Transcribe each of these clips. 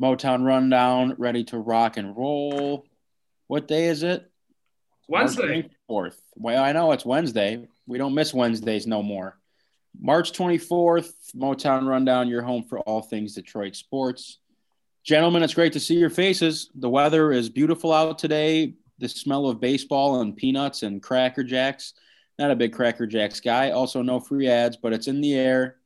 Motown Rundown, ready to rock and roll. What day is it? Wednesday. Fourth. Well, I know it's Wednesday. We don't miss Wednesdays no more. March 24th, Motown Rundown, your home for all things Detroit sports. Gentlemen, it's great to see your faces. The weather is beautiful out today. The smell of baseball and peanuts and Cracker Jacks. Not a big Cracker Jacks guy. Also, no free ads, but it's in the air.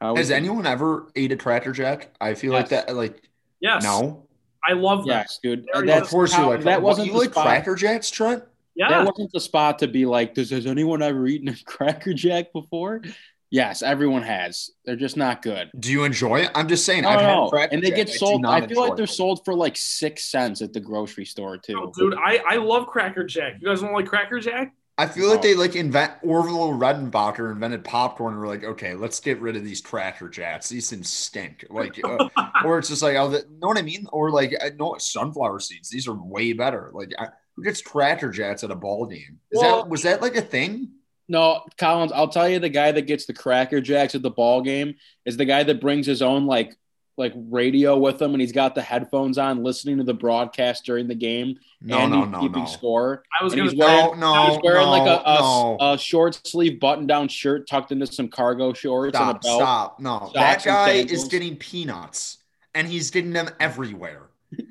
How Has anyone ever ate a Cracker Jack? I feel yes. like that. Like yes, no. I love that. Yes, dude. That, of course you like. That wasn't you like spot. Cracker Jacks, Trent. Yeah, that wasn't the spot to be like. Does has anyone ever eaten a Cracker Jack before? Yes, everyone has. They're just not good. Do you enjoy it? I'm just saying. No, I've no. had and they get sold. I, I feel like they're sold for like six cents at the grocery store too. Oh, dude, I I love Cracker Jack. You guys don't like Cracker Jack? I feel like they like invent Orville Redenbacher invented popcorn. And we're like, okay, let's get rid of these Cracker Jacks. These things stink. Like, uh, or it's just like, oh, the, know what I mean? Or like, no sunflower seeds. These are way better. Like, I, who gets Cracker Jacks at a ball game? Is well, that was that like a thing? No, Collins. I'll tell you, the guy that gets the Cracker Jacks at the ball game is the guy that brings his own like like radio with him and he's got the headphones on listening to the broadcast during the game no, and no, he's no, keeping no. score. I was going to wearing, no, he's wearing no, like a, a, no. a, short sleeve button down shirt tucked into some cargo shorts stop, and a belt. Stop. No, that guy is getting peanuts and he's getting them everywhere.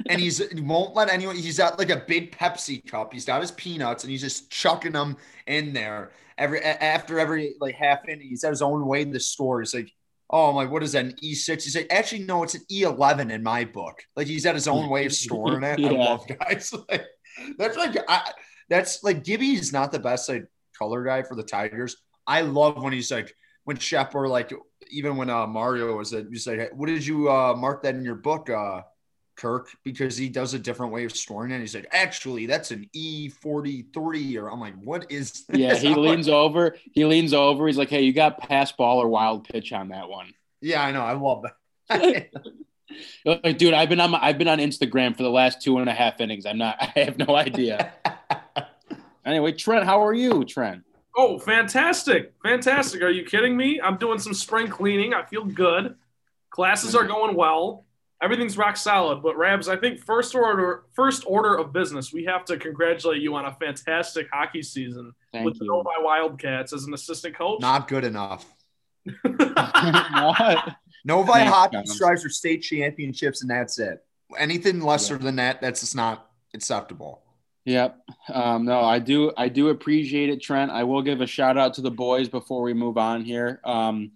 and he's he won't let anyone he's got like a big Pepsi cup. He's got his peanuts and he's just chucking them in there. Every after every like half inning, he's at his own way in the store. He's like oh, I'm like, what is that, an E6? He's said, actually, no, it's an E11 in my book. Like, he's at his own way of storing it. yeah. I love guys. Like, that's like, I, that's like, Gibby's not the best like color guy for the Tigers. I love when he's like, when Shep or like, even when uh, Mario was at, he's like, what did you uh, mark that in your book? Uh, Kirk because he does a different way of storing it. He's like, actually, that's an E43. Or I'm like, what is this? Yeah, he leans like, over. He leans over. He's like, hey, you got pass ball or wild pitch on that one. Yeah, I know. I love that. like, dude, I've been on my, I've been on Instagram for the last two and a half innings. I'm not. I have no idea. anyway, Trent, how are you, Trent? Oh, fantastic, fantastic! Are you kidding me? I'm doing some spring cleaning. I feel good. Classes are going well everything's rock solid. But Rabs, I think first order first order of business, we have to congratulate you on a fantastic hockey season Thank with you. the Novi Wildcats as an assistant coach. Not good enough. what? Novi hockey strives for state championships, and that's it. Anything lesser yeah. than that, that's just not acceptable. Yep. Um, no, I do. I do appreciate it, Trent. I will give a shout out to the boys before we move on here. Um,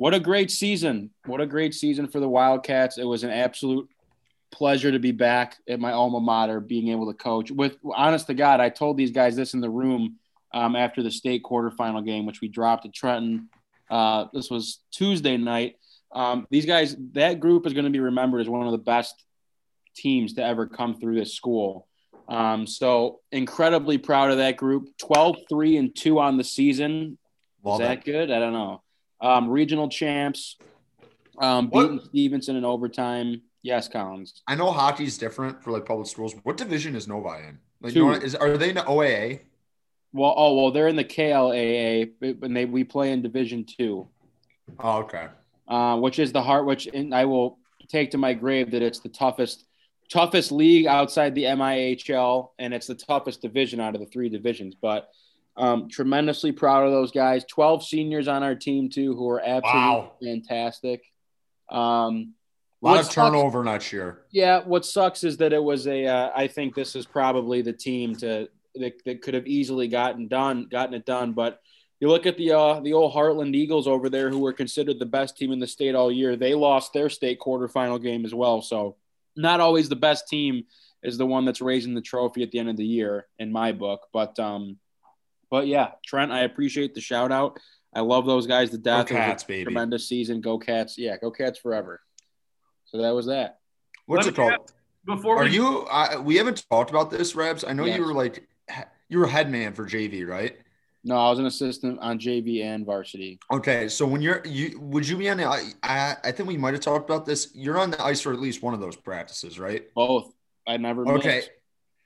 what a great season. What a great season for the Wildcats. It was an absolute pleasure to be back at my alma mater, being able to coach. With honest to God, I told these guys this in the room um, after the state quarterfinal game, which we dropped at Trenton. Uh, this was Tuesday night. Um, these guys, that group is going to be remembered as one of the best teams to ever come through this school. Um, so incredibly proud of that group. 12, 3, and 2 on the season. Love is that it. good? I don't know um, regional champs, um, beating Stevenson in overtime. Yes, Collins. I know hockey's different for like public schools. What division is Novi in? Like, you know, is are they in the OAA? Well, oh well, they're in the KLAA, and they we play in Division Two. Oh, okay. Uh, which is the heart, which and I will take to my grave that it's the toughest, toughest league outside the MIHL, and it's the toughest division out of the three divisions. But um, tremendously proud of those guys. 12 seniors on our team, too, who are absolutely wow. fantastic. Um, a lot of sucks, turnover next year. Yeah. What sucks is that it was a. Uh, I think this is probably the team to that, that could have easily gotten done, gotten it done. But you look at the uh, the old Hartland Eagles over there, who were considered the best team in the state all year. They lost their state quarterfinal game as well. So not always the best team is the one that's raising the trophy at the end of the year in my book. But um, but yeah, Trent, I appreciate the shout out. I love those guys to death. Go Cats, baby. Tremendous season. Go Cats. Yeah, go Cats forever. So that was that. What's Let it called? Before Are we... you, uh, we haven't talked about this, Rebs. I know yes. you were like, you were head man for JV, right? No, I was an assistant on JV and varsity. Okay, so when you're you would you be on the I I think we might have talked about this. You're on the ice for at least one of those practices, right? Both. I never. Okay, missed.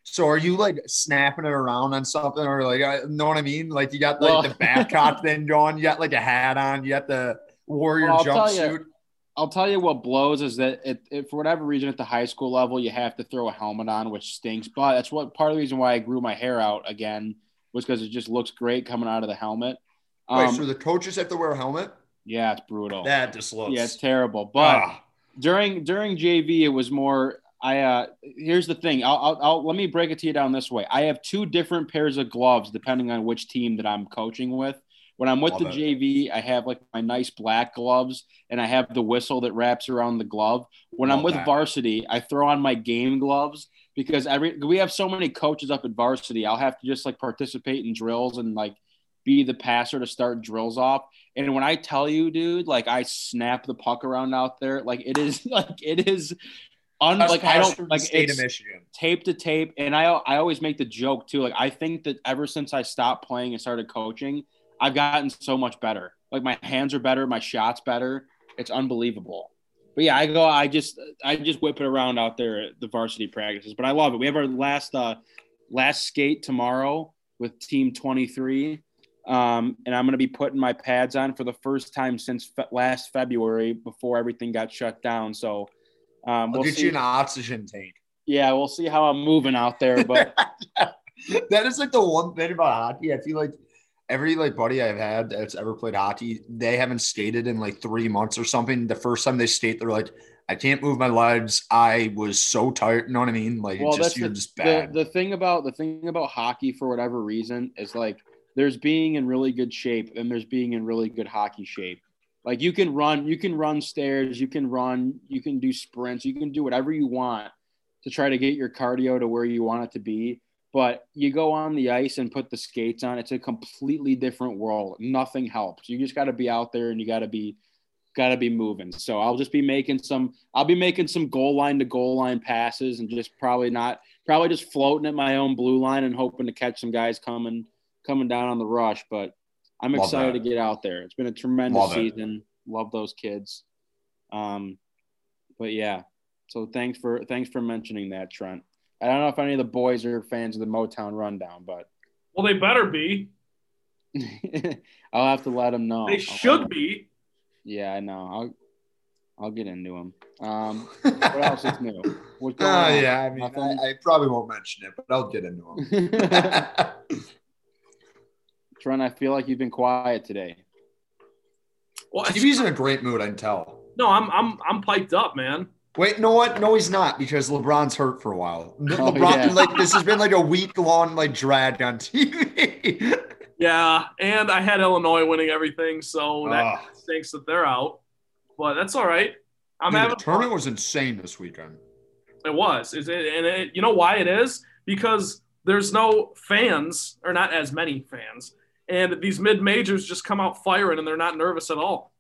So are you like snapping it around on something, or like, I know what I mean? Like you got like well, the Babcock thing going, you got like a hat on, you got the warrior well, jumpsuit. I'll tell you what blows is that it, it, for whatever reason at the high school level you have to throw a helmet on, which stinks. But that's what part of the reason why I grew my hair out again was because it just looks great coming out of the helmet. Um, Wait, so the coaches have to wear a helmet? Yeah, it's brutal. That just looks. Yeah, it's terrible. But ah. during during JV, it was more. I uh here's the thing. I'll, I'll, I'll let me break it to you down this way. I have two different pairs of gloves depending on which team that I'm coaching with. When I'm with Love the it. JV, I have like my nice black gloves and I have the whistle that wraps around the glove. When Love I'm with that. varsity, I throw on my game gloves because every we have so many coaches up at varsity. I'll have to just like participate in drills and like be the passer to start drills off. And when I tell you, dude, like I snap the puck around out there, like it is like it is un- like I don't like state it's of Michigan. tape to tape. And I I always make the joke too. Like I think that ever since I stopped playing and started coaching, I've gotten so much better. Like my hands are better, my shots better. It's unbelievable. But yeah, I go. I just I just whip it around out there at the varsity practices. But I love it. We have our last uh last skate tomorrow with Team 23. Um, and I'm going to be putting my pads on for the first time since fe- last February before everything got shut down. So um, we'll I'll get see. you an oxygen tank. Yeah, we'll see how I'm moving out there. But that is like the one thing about hockey. I feel like every like buddy I've had that's ever played hockey, they haven't skated in like three months or something. The first time they skate, they're like, I can't move my legs. I was so tired. You know what I mean? Like, well, just, you're the, just bad. The, the thing about the thing about hockey, for whatever reason, is like there's being in really good shape and there's being in really good hockey shape. Like you can run, you can run stairs, you can run, you can do sprints, you can do whatever you want to try to get your cardio to where you want it to be but you go on the ice and put the skates on it's a completely different world. Nothing helps. You just got to be out there and you got to be got to be moving. So i'll just be making some i'll be making some goal line to goal line passes and just probably not probably just floating at my own blue line and hoping to catch some guys coming coming down on the rush but i'm Love excited that. to get out there it's been a tremendous Love season it. Love those kids um but yeah so thanks for thanks for mentioning that trent I don't know if any of the boys are fans of the Motown Rundown, but well, they better be. I'll have to let them know. They should be. Yeah, I know. I'll I'll get into them. Um, what else is new? What's going uh, on? Yeah, I mean, I, I, probably won't mention it, but I'll get into them. Trent, I feel like you've been quiet today. Well, TV's in a great mood. I can tell. No, I'm I'm I'm piped up, man. Wait, no what? No, he's not because LeBron's hurt for a while. Oh, LeBron, yeah. like this has been like a week long like drag on TV. yeah, and I had Illinois winning everything, so that ah. stinks that they're out. But that's all right. I'm Dude, having the tournament fun. was insane this weekend. It was, is it? And it, you know why it is? Because there's no fans, or not as many fans, and these mid majors just come out firing, and they're not nervous at all.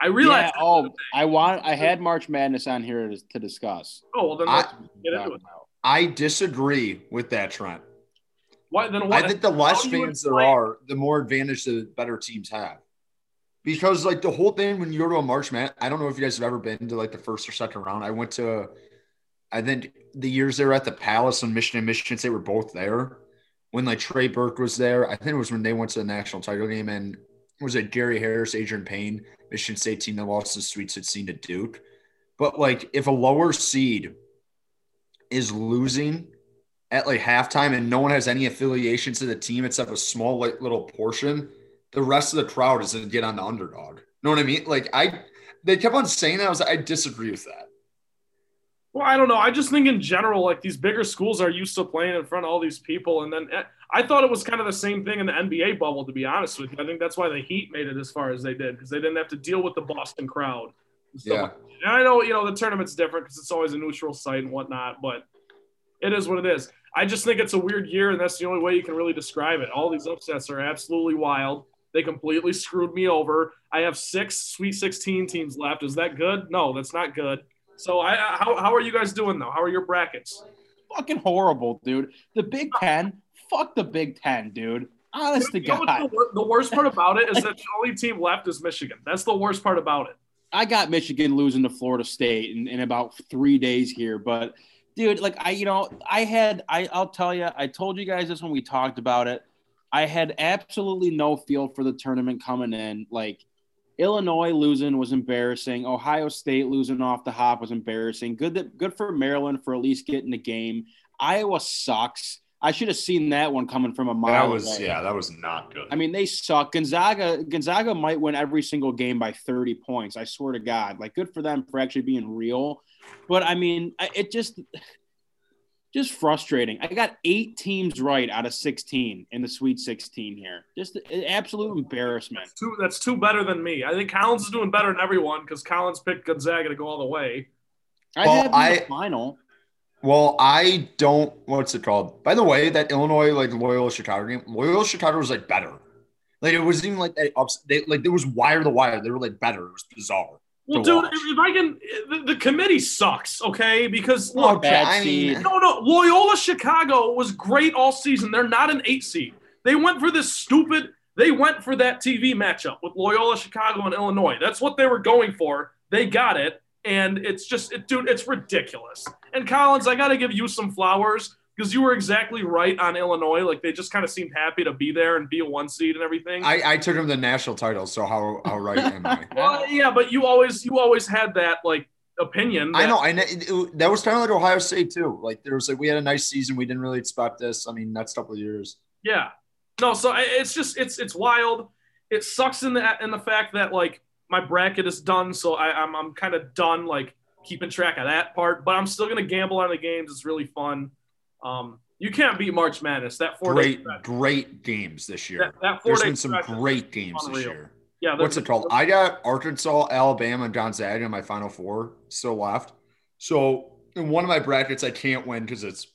I realized. Yeah, oh, I want. I had March Madness on here to, to discuss. Oh well, then let's I, get into it. I disagree with that, Trent. Why then? What, I think the less fans there are, the more advantage the better teams have. Because like the whole thing when you go to a March Madness, I don't know if you guys have ever been to like the first or second round. I went to, I think the years they were at the Palace and Michigan and Michigan State were both there. When like Trey Burke was there, I think it was when they went to the national title game and was it Gary Harris, Adreian Payne, Michigan State team that lost the Sweet 16 to Duke. But like if a lower seed is losing at like halftime and no one has any affiliation to the team except a small like little portion, the rest of the crowd is gonna get on the underdog. You know what I mean? Like I they kept on saying that. I was I disagree with that. Well, I don't know. I just think in general, like these bigger schools are used to playing in front of all these people, and then eh, I thought it was kind of the same thing in the NBA bubble, to be honest with you. I think that's why the Heat made it as far as they did because they didn't have to deal with the Boston crowd. Yeah. And I know, you know, the tournament's different because it's always a neutral site and whatnot, but it is what it is. I just think it's a weird year, and that's the only way you can really describe it. All these upsets are absolutely wild. They completely screwed me over. I have six Sweet 16 teams left. Is that good? No, that's not good. So, I how, how are you guys doing though? How are your brackets? Fucking horrible, dude. The Big Ten fuck the Big Ten, dude. Honest to God. The, the worst part about it is that the only team left is Michigan. That's the worst part about it. I got Michigan losing to Florida State in, in about three days here, but dude, like I, you know, I had, I, I'll tell you, I told you guys this when we talked about it. I had absolutely no feel for the tournament coming in. Like, Illinois losing was embarrassing. Ohio State losing off the hop was embarrassing. Good that good for Maryland for at least getting the game. Iowa sucks. I should have seen that one coming from a mile. That was away. yeah, that was not good. I mean, they suck. Gonzaga Gonzaga might win every single game by 30 points. I swear to God. Like good for them for actually being real. But I mean, it just just frustrating. I got eight teams right out of 16 in the Sweet 16 here. Just an absolute embarrassment. That's two, that's two better than me. I think Collins is doing better than everyone because Collins picked Gonzaga to go all the way. I well, have I, final. Well, I don't. What's it called? By the way, that Illinois like Loyola Chicago game, Loyola Chicago was like better. Like it wasn't even like they ups. They like there was wire to wire. They were like better. It was bizarre. Well, dude, watch. if I can, the, the, committee sucks. Okay, because look, bad I mean, no, no, Loyola Chicago was great all season. They're not an eight seed. They went for this stupid. They went for that TV matchup with Loyola Chicago and Illinois. That's what they were going for. They got it, and it's just, it, dude, it's ridiculous. And Collins, I got to give you some flowers because you were exactly right on Illinois. Like they just kind of seemed happy to be there and be a one seed and everything. I, I took them the national title, so how how right am I? well, yeah, but you always you always had that like opinion. That, I know, I know it, that was kind of like Ohio State too. Like there was like we had a nice season, we didn't really expect this. I mean, next couple of years. Yeah, no, so it's just it's it's wild. It sucks in the in the fact that like my bracket is done, so I, I'm I'm kind of done like keeping track of that part. But I'm still gonna gamble on the games. It's really fun. Um, you can't beat March Madness. That four great, great games this year. That, that four There's been some great games unreal. this year. Yeah, what's it called? I got Arkansas, Alabama, and John Gonzaga in my final four still left. So in one of my brackets, I can't win because it's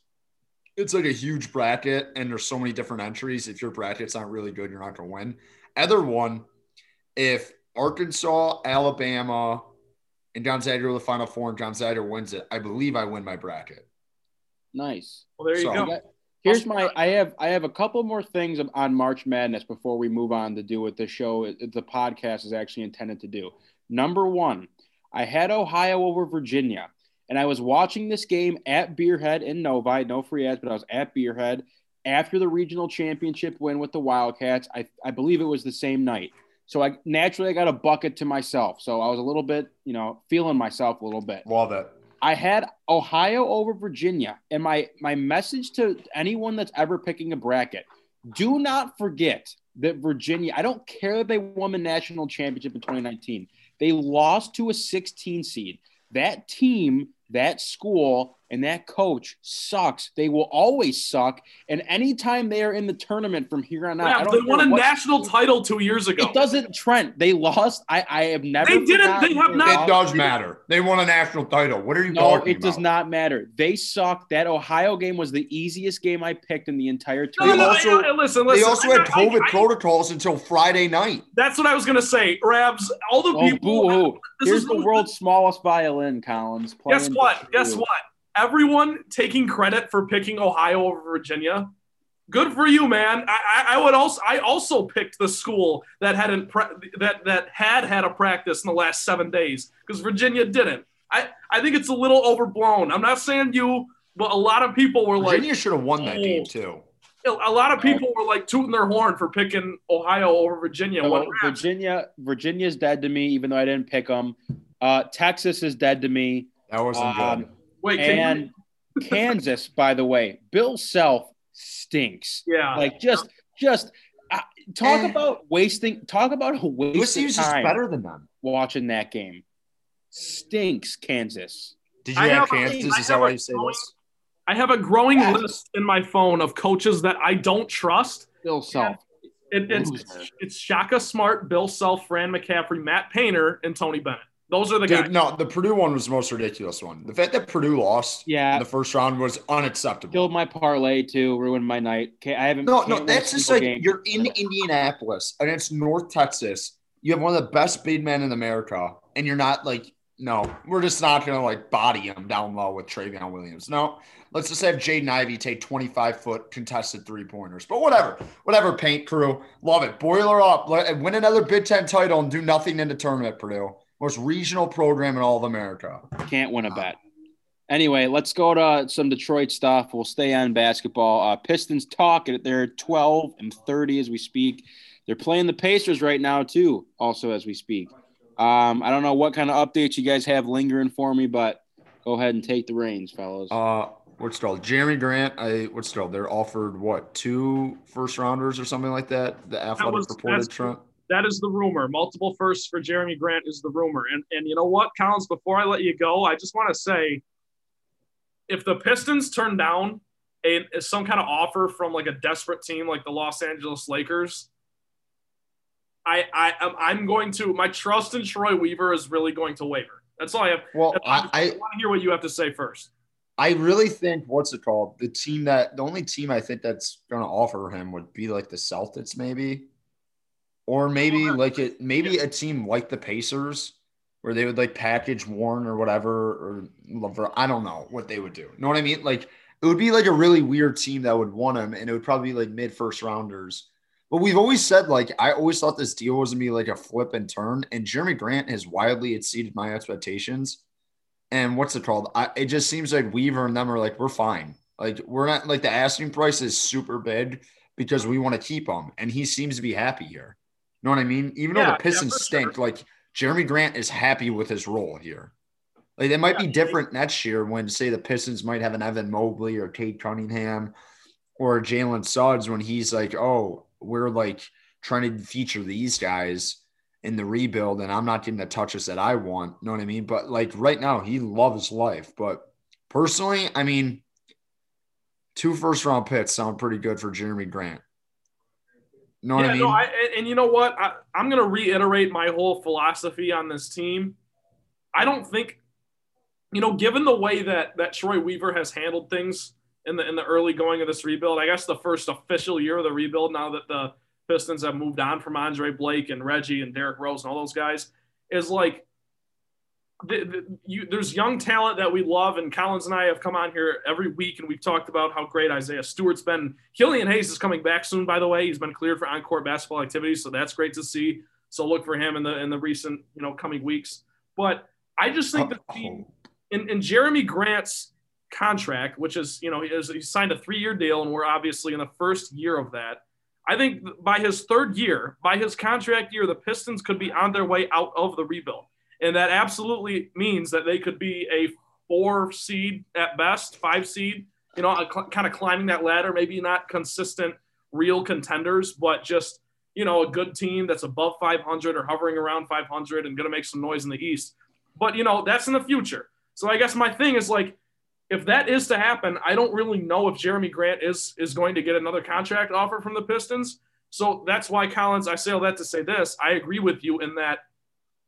it's like a huge bracket and there's so many different entries. If your bracket's aren't really good, you're not going to win. Other one, if Arkansas, Alabama, and Gonzaga are the final four and John Gonzaga wins it, I believe I win my bracket. Nice. Well, there you so, go. Here's my. I have. I have a couple more things on March Madness before we move on to do what the show, the podcast, is actually intended to do. Number one, I had Ohio over Virginia, and I was watching this game at Beerhead in Novi. No free ads, but I was at Beerhead after the regional championship win with the Wildcats. I, I believe it was the same night. So I naturally I got a bucket to myself. So I was a little bit, you know, feeling myself a little bit. Love it. I had Ohio over Virginia, and my my message to anyone that's ever picking a bracket: do not forget that Virginia. I don't care that they won the national championship in 2019. They lost to a 16 seed. That team, that school and that coach sucks. They will always suck. And anytime they are in the tournament from here on out, yeah, they won a national title two years ago. It doesn't, Trent. They lost. I, I have never. They didn't. They have not. It does matter. They won a national title. What are you no, talking it does not matter. They suck. That Ohio game was the easiest game I picked in the entire tournament. No, no, also, I, I, listen, listen. They also had COVID I, protocols until Friday night. That's what I was going to say. Rabs, all the oh, people. Boo-hoo. Here's the world's smallest violin, Collins. Guess what? Guess what? everyone taking credit for picking Ohio over Virginia. Good for you, man. I, I, would also I also picked the school that hadn't pre- that that had had a practice in the last seven days because Virginia didn't. I, I think it's a little overblown. I'm not saying you, but a lot of people were Virginia like Virginia should have won that oh. game too. A lot of people were like tooting their horn for picking Ohio over Virginia. Well, Virginia, Virginia's dead to me, even though I didn't pick them. Uh, Texas is dead to me. That wasn't um, good. Wait, and you... Kansas, by the way, Bill Self stinks. Yeah, like just just uh, talk eh. about wasting. Talk about a waste of time. better than them watching that game. Stinks, Kansas. Did you I have, have Kansas? Is that why you say growing, this? I have a growing yeah. list in my phone of coaches that I don't trust. Bill Self. It, it's, it's Shaka Smart, Bill Self, Fran McCaffery, Matt Painter, and Tony Bennett. Those are the Dude, guys. No, the Purdue one was the most ridiculous one. The fact that Purdue lost yeah. in the first round was unacceptable. Killed my parlay too, ruined my night. Okay, I haven't. No, no, that's just like game. you're in Indianapolis against North Texas. You have one of the best big men in America, and you're not like, no, we're just not gonna like body him down low with Trevion Williams. No, let's just have Jaden Ivey take 25 foot contested three pointers. But whatever, whatever. Paint crew, love it. Boiler up, win another Big Ten title, and do nothing in the tournament, Purdue most regional program in all of America. Can't win a bet. Anyway, let's go to some Detroit stuff. We'll stay on basketball. Uh, Pistons talk. They're 12 and 30 as we speak. they're playing the Pacers right now too. Also, as we speak, um, I don't know what kind of updates you guys have lingering for me, but go ahead and take the reins, fellas. Uh, what's called Jerami Grant. I what's called they're offered what two first rounders or something like that. The athletic that was, reported Trent. That is the rumor. Multiple firsts for Jerami Grant is the rumor. And and you know what, Collins? Before I let you go, I just want to say, if the Pistons turn down a, some kind of offer from like a desperate team like the Los Angeles Lakers, I I I'm going to my trust in Troy Weaver is really going to waver. That's all I have. Well, I, I, I want to hear what you have to say first. I really think what's it called? The team that the only team I think that's going to offer him would be like the Celtics, maybe, or maybe like it, maybe a team like the Pacers, where they would like package Warren or whatever, or I don't know what they would do. You know what I mean? Like it would be like a really weird team that would want him, and it would probably be like mid first rounders. But we've always said like I always thought this deal was gonna be like a flip and turn, and Jerami Grant has wildly exceeded my expectations and what's it called? I, it just seems like Weaver and them are like, we're fine. Like we're not like the asking price is super big because we want to keep him, and he seems to be happy here. Know what I mean? Even yeah, though the Pistons yeah, stink, sure. like Jerami Grant is happy with his role here. Like it might yeah, be different next year when say the Pistons might have an Evan Mobley or Cade Cunningham or Jalen Suggs when he's like, oh, we're like trying to feature these guys in the rebuild and I'm not getting the touches that I want. You know what I mean? But like right now, he loves life. But personally, I mean, two first round picks sound pretty good for Jerami Grant. You know yeah, what I mean? No, I, and you know what? I, I'm going to reiterate my whole philosophy on this team. I don't think, you know, given the way that that Troy Weaver has handled things in the in the early going of this rebuild, I guess the first official year of the rebuild, now that the Pistons have moved on from Andre Blake and Reggie and Derrick Rose and all those guys is like the, the, you, there's young talent that we love, and Collins and I have come on here every week, and we've talked about how great Isaiah Stewart's been. Killian Hayes is coming back soon, by the way. He's been cleared for on-court basketball activities, so that's great to see. So look for him in the in the recent you know coming weeks. But I just think that the, in, in Jerami Grant's contract, which is you know he, is, he signed a three-year deal, and we're obviously in the first year of that. I think by his third year, by his contract year, the Pistons could be on their way out of the rebuild. And that absolutely means that they could be a four seed at best, five seed, you know, kind of climbing that ladder, maybe not consistent real contenders, but just, you know, a good team that's above 500 or hovering around 500 and going to make some noise in the East. But, you know, that's in the future. So I guess my thing is like, if that is to happen, I don't really know if Jerami Grant is is going to get another contract offer from the Pistons. So that's why Collins, I say all that to say this. I agree with you in that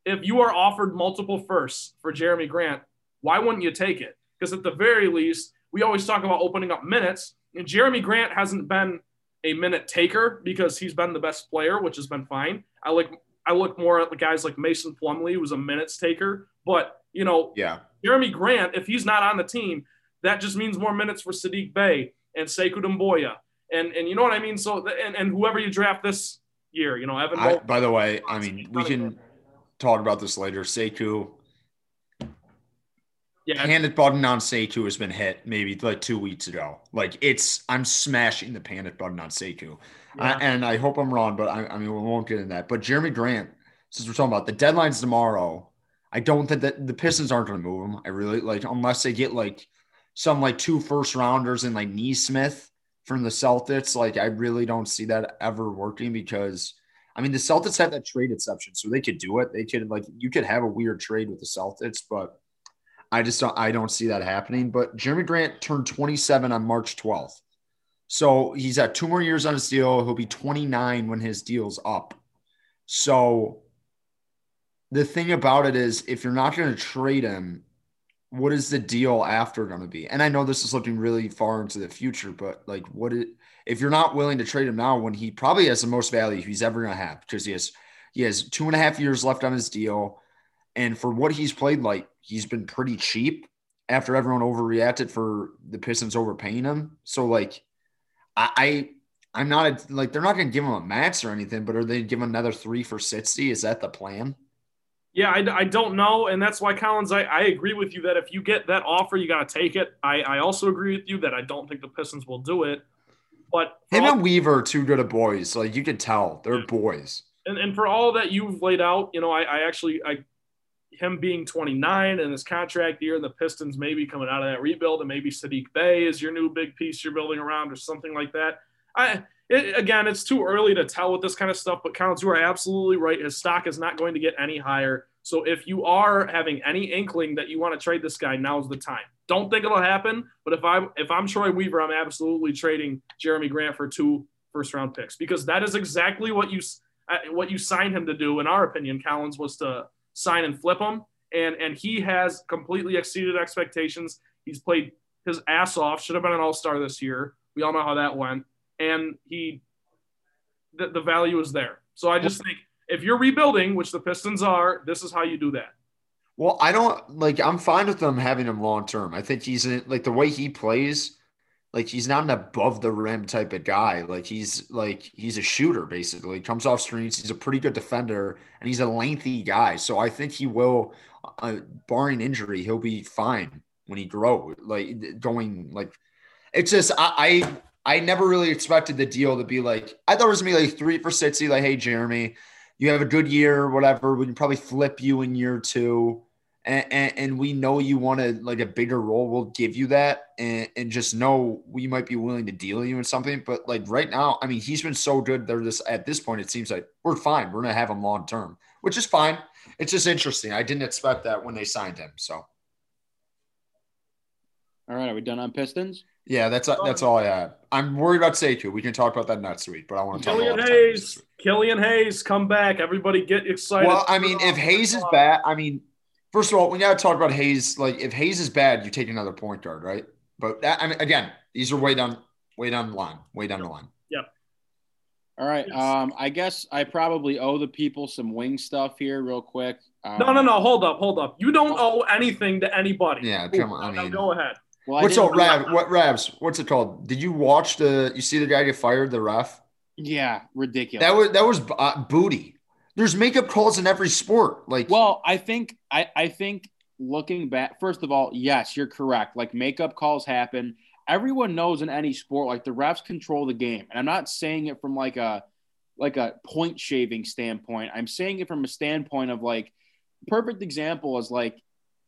if you are offered multiple firsts for Jerami Grant, why wouldn't you take it? Because at the very least, we always talk about opening up minutes, and Jerami Grant hasn't been a minute taker because he's been the best player, which has been fine. I like I look more at the guys like Mason Plumlee, who's a minutes taker, but you know, yeah, Jerami Grant, if he's not on the team, that just means more minutes for Saddiq Bey and Sekou Doumbouya. And, and you know what I mean? So, and, and whoever you draft this year, you know, Evan. I, by the way, I mean, we can talk about this later. Sekou. Yeah. Panic button on Sekou has been hit maybe like two weeks ago. Like it's, I'm smashing the panic button on Sekou. Yeah. and I hope I'm wrong, but I, I mean, we won't get in that. But Jerami Grant, since we're talking about the deadline's tomorrow, I don't think that the Pistons aren't going to move him. I really like unless they get like some like two first rounders and like Nesmith from the Celtics. Like I really don't see that ever working because I mean the Celtics have that trade exception, so they could do it. They could like you could have a weird trade with the Celtics, but I just don't I don't see that happening. But Jerami Grant turned 27 on March 12th. So he's got two more years on his deal. He'll be 29 when his deal's up. So the thing about it is, if you're not going to trade him, what is the deal after going to be? And I know this is looking really far into the future, but like, what it, if you're not willing to trade him now when he probably has the most value he's ever going to have because he has he has two and a half years left on his deal, and for what he's played like, he's been pretty cheap after everyone overreacted for the Pistons overpaying him. So like, I, I I'm not a, like they're not going to give him a max or anything, but are they give him another three for sixty? Is that the plan? Yeah, I, I don't know. And that's why, Collins, I, I agree with you that if you get that offer, you got to take it. I, I also agree with you that I don't think the Pistons will do it. But him all, and Weaver are two good of boys. Like you can tell, they're boys. And, and for all that you've laid out, you know, I, I actually I him being 29 and his contract year and the Pistons maybe coming out of that rebuild and maybe Saddiq Bey is your new big piece you're building around or something like that. I it, again, it's too early to tell with this kind of stuff, but Counts, you are absolutely right. His stock is not going to get any higher. So if you are having any inkling that you want to trade this guy, now's the time. Don't think it'll happen, but if I'm if I'm Troy Weaver, I'm absolutely trading Jerami Grant for two first round picks because that is exactly what you uh, what you signed him to do. In our opinion, Collins was to sign and flip him, and and he has completely exceeded expectations. He's played his ass off. Should have been an All Star this year. We all know how that went, and he the, the value is there. So I just think if you're rebuilding, which the Pistons are, this is how you do that. Well, I don't like. I'm fine with them having him long term. I think he's in, like the way he plays. Like he's not an above the rim type of guy. Like he's like he's a shooter basically. Comes off screens. He's a pretty good defender, and he's a lengthy guy. So I think he will, uh, barring injury, he'll be fine when he grows. Like going like, it's just I, I I never really expected the deal to be like. I thought it was gonna be like three for sixty. Like, hey Jerami, you have a good year, whatever. We can probably flip you in year two and, and, and we know you want to like a bigger role, we'll give you that and, and just know we might be willing to deal you in something. But like right now, I mean, he's been so good there this at this point, it seems like we're fine. We're gonna have him long term, which is fine. It's just interesting. I didn't expect that when they signed him. So all right, are we done on Pistons? Yeah, that's that's all I have. I'm worried about Sekou. We can talk about that next week, but I want to talk Killian about Hayes. Killian Hayes, come back! Everybody, get excited. Well, I mean, if Hayes is back, I mean, First of all, we got to talk about Hayes. Like, if Hayes is bad, you take another point guard, right? But that, I mean, again, these are way down, way down the line, way down yep. the line. Yep. All right. Yes. Um, I guess I probably owe the people some wing stuff here, real quick. Um, no, no, no. Hold up, hold up. You don't owe anything to anybody. Yeah, come on. I mean, go ahead. Well, what's up, Rab? What Rabs? What's it called? Did you watch the? You see the guy get fired, the ref? Yeah, ridiculous. That was that was uh, booty. There's makeup calls in every sport. Like, well, I think I I think looking back, first of all, yes, you're correct. Like makeup calls happen. Everyone knows in any sport, like the refs control the game. And I'm not saying it from like a like a point shaving standpoint. I'm saying it from a standpoint of like perfect example is like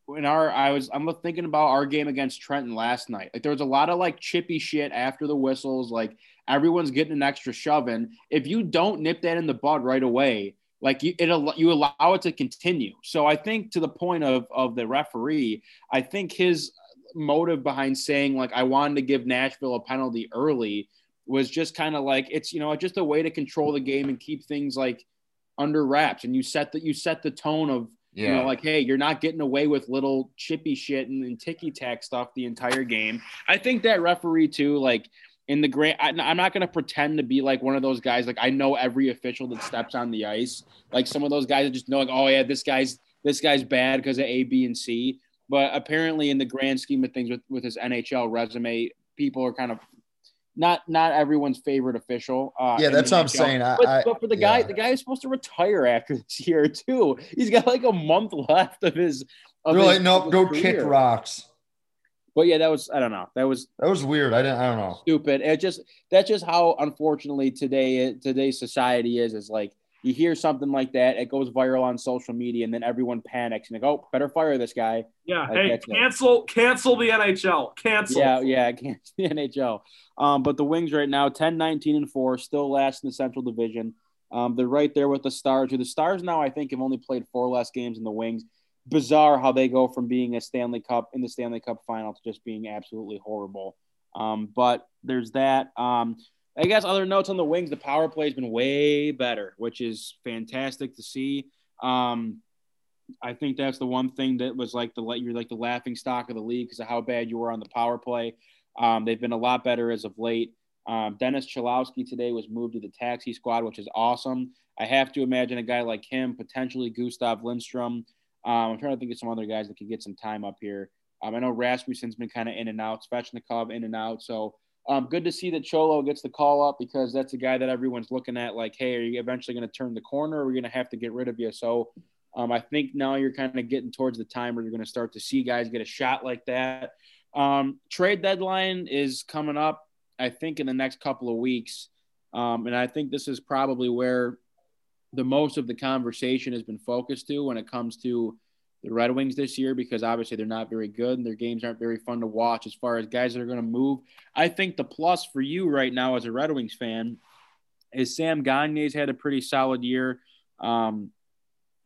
when our I was I'm thinking about our game against Trenton last night. Like there was a lot of like chippy shit after the whistles, like everyone's getting an extra shoving. If you don't nip that in the bud right away, like you it you allow it to continue. So i think to the point of of the referee i think his motive behind saying like i wanted to give nashville a penalty early was just kind of like it's you know just a way to control the game and keep things like under wraps. And you set that you set the tone of yeah. you know like hey you're not getting away with little chippy shit and, and ticky tack stuff the entire game. I think that referee too like in the grand I, am not going to pretend to be like one of those guys like i know every official that steps on the ice like some of those guys that just know like oh yeah this guy's this guy's bad because of a b and c but apparently in the grand scheme of things with with his nhl resume people are kind of not not everyone's favorite official. Uh, yeah, that's what I'm saying. But, I, but, for the guy, the guy is supposed to retire after this year too. He's got like a month left of his. Of They're his, like, nope, go career. kick rocks. But yeah, that was I don't know. That was that was weird. I didn't I don't know. Stupid. It just that's just how unfortunately today today's society is. Is like you hear something like that, it goes viral on social media, and then everyone panics and they go, "Oh, better fire this guy." Yeah. Like, hey, cancel it. cancel the NHL. Cancel. Yeah, yeah, cancel the NHL. Um, but the Wings right now, 10, 19, and four, still last in the Central Division. Um, they're right there with the Stars. Who the Stars now I think have only played four less games than the Wings bizarre how they go from being a Stanley Cup in the Stanley Cup final to just being absolutely horrible. Um, but there's that. Um, I guess other notes on the wings, the power play has been way better, which is fantastic to see. Um, I think that's the one thing that was like the you're like the laughing stock of the league because of how bad you were on the power play. Um, they've been a lot better as of late. Um, Dennis Cholowski today was moved to the taxi squad, which is awesome. I have to imagine a guy like him, potentially Gustav Lindstrom, um, I'm trying to think of some other guys that could get some time up here. Um, I know Rasmussen's been kind of in and out, Svechnikov in and out. So um, good to see that Cholo gets the call up because that's a guy that everyone's looking at like, hey, are you eventually going to turn the corner or are we going to have to get rid of you? So um, I think now you're kind of getting towards the time where you're going to start to see guys get a shot like that. Um, trade deadline is coming up. I think in the next couple of weeks, um, and I think this is probably where the most of the conversation has been focused to when it comes to the Red Wings this year because obviously they're not very good and their games aren't very fun to watch as far as guys that are going to move. I think the plus for you right now as a Red Wings fan is Sam Gagner's had a pretty solid year. Um,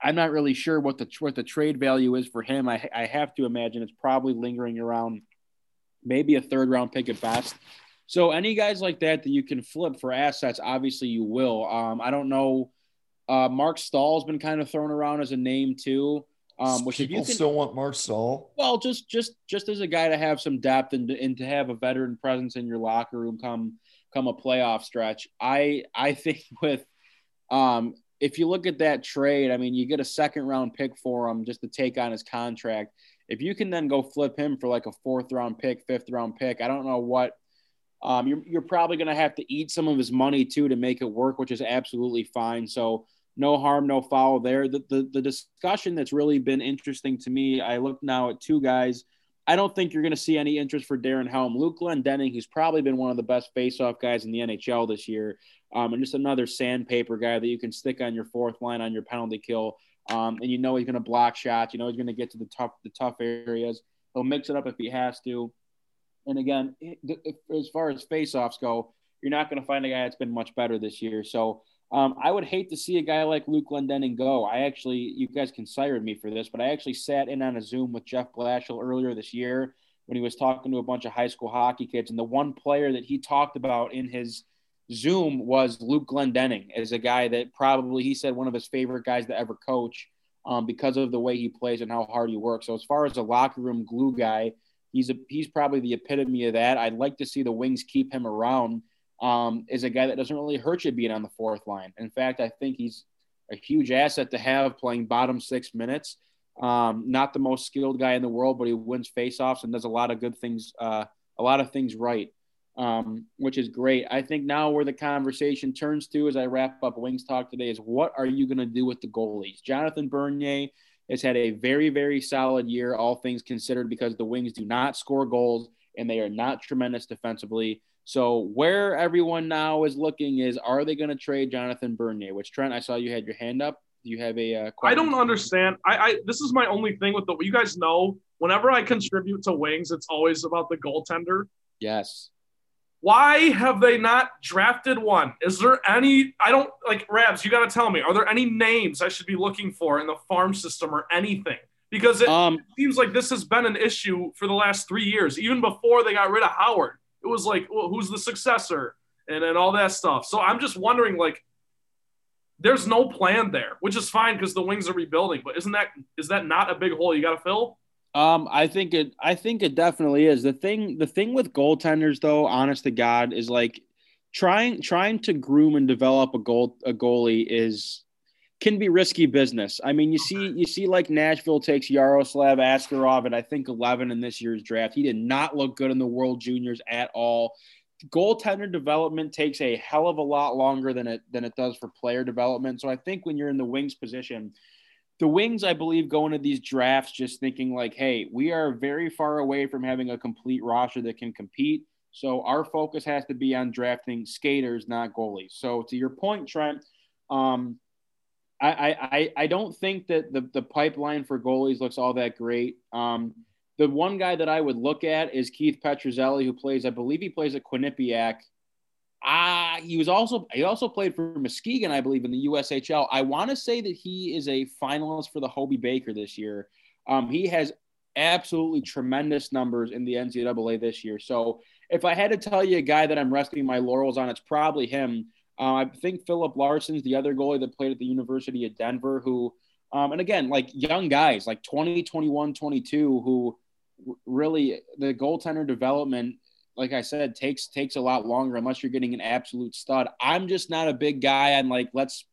I'm not really sure what the what the trade value is for him. I, I have to imagine it's probably lingering around maybe a third round pick at best. So any guys like that that you can flip for assets, obviously you will. Um, I don't know. Uh, Marc Staal's been kind of thrown around as a name too. Um, which People if you can, still want Marc Staal. Well, just just just as a guy to have some depth and, and to have a veteran presence in your locker room come come a playoff stretch. I I think with um, if you look at that trade, I mean, you get a second round pick for him just to take on his contract. If you can then go flip him for like a fourth round pick, fifth round pick, I don't know what. Um, you're, you're probably going to have to eat some of his money too to make it work, which is absolutely fine. So no harm, no foul there. The, the, the discussion that's really been interesting to me, I look now at two guys. I don't think you're going to see any interest for Darren Helm. Luke Glendening, who's probably been one of the best face-off guys in the NHL this year, um, and just another sandpaper guy that you can stick on your fourth line on your penalty kill. Um, and you know he's going to block shots. You know he's going to get to the tough the tough areas. He'll mix it up if he has to. And again, as far as face-offs go, you're not going to find a guy that's been much better this year. So um, I would hate to see a guy like Luke Glendening go. I actually, you guys can sire me for this, but I actually sat in on a Zoom with Jeff Blashill earlier this year when he was talking to a bunch of high school hockey kids. And the one player that he talked about in his Zoom was Luke Glendening as a guy that probably he said one of his favorite guys to ever coach um, because of the way he plays and how hard he works. So as far as a locker room glue guy, he's a, he's probably the epitome of that. I'd like to see the Wings keep him around um, is a guy that doesn't really hurt you being on the fourth line. In fact, I think he's a huge asset to have playing bottom six minutes. Um, not the most skilled guy in the world, but he wins faceoffs and does a lot of good things, uh, a lot of things right, um, which is great. I think now where the conversation turns to as I wrap up Wings Talk today is what are you going to do with the goalies? Jonathan Bernier has had a very, very solid year, all things considered, because the Wings do not score goals and they are not tremendous defensively. So where everyone now is looking is, are they going to trade Jonathan Bernier? Which Trent, I saw you had your hand up. Do you have a? Uh, I don't understand. I, I this is my only thing with the. You guys know, whenever I contribute to Wings, it's always about the goaltender. Yes. Why have they not drafted one? Is there any? I don't like Rabs. You got to tell me. Are there any names I should be looking for in the farm system or anything? Because it um, seems like this has been an issue for the last three years, even before they got rid of Howard it was like, well, who's the successor and and all that stuff. So I'm just wondering, like, there's no plan there, which is fine because the Wings are rebuilding. But isn't that is that not a big hole you got to fill? Um, I think it. I think it definitely is. The thing. The thing with goaltenders, though, honest to God, is like trying trying to groom and develop a goal a goalie is can be risky business. I mean, you see, you see, like Nashville takes Yaroslav Askarov at I think 11 in this year's draft. He did not look good in the World Juniors at all. Goaltender development takes a hell of a lot longer than it than it does for player development. So I think when you're in the wings position, the wings, I believe, go into these drafts just thinking like, hey, we are very far away from having a complete roster that can compete. So our focus has to be on drafting skaters, not goalies. So to your point, Trent. Um, I, I, I don't think that the, the pipeline for goalies looks all that great. Um, the one guy that I would look at is Keith Petruzzelli, who plays, I believe he plays at Quinnipiac. Ah, he was also he also played for Muskegon, I believe, in the USHL. I want to say that he is a finalist for the Hobey Baker this year. Um, he has absolutely tremendous numbers in the NCAA this year. So if I had to tell you a guy that I'm resting my laurels on, it's probably him. Uh, I think Filip Larsson's the other goalie that played at the University of Denver, who, um, and again, like young guys, like 20, 21, 22, who really the goaltender development, like I said, takes takes a lot longer unless you're getting an absolute stud. I'm just not a big guy. I'm like, let's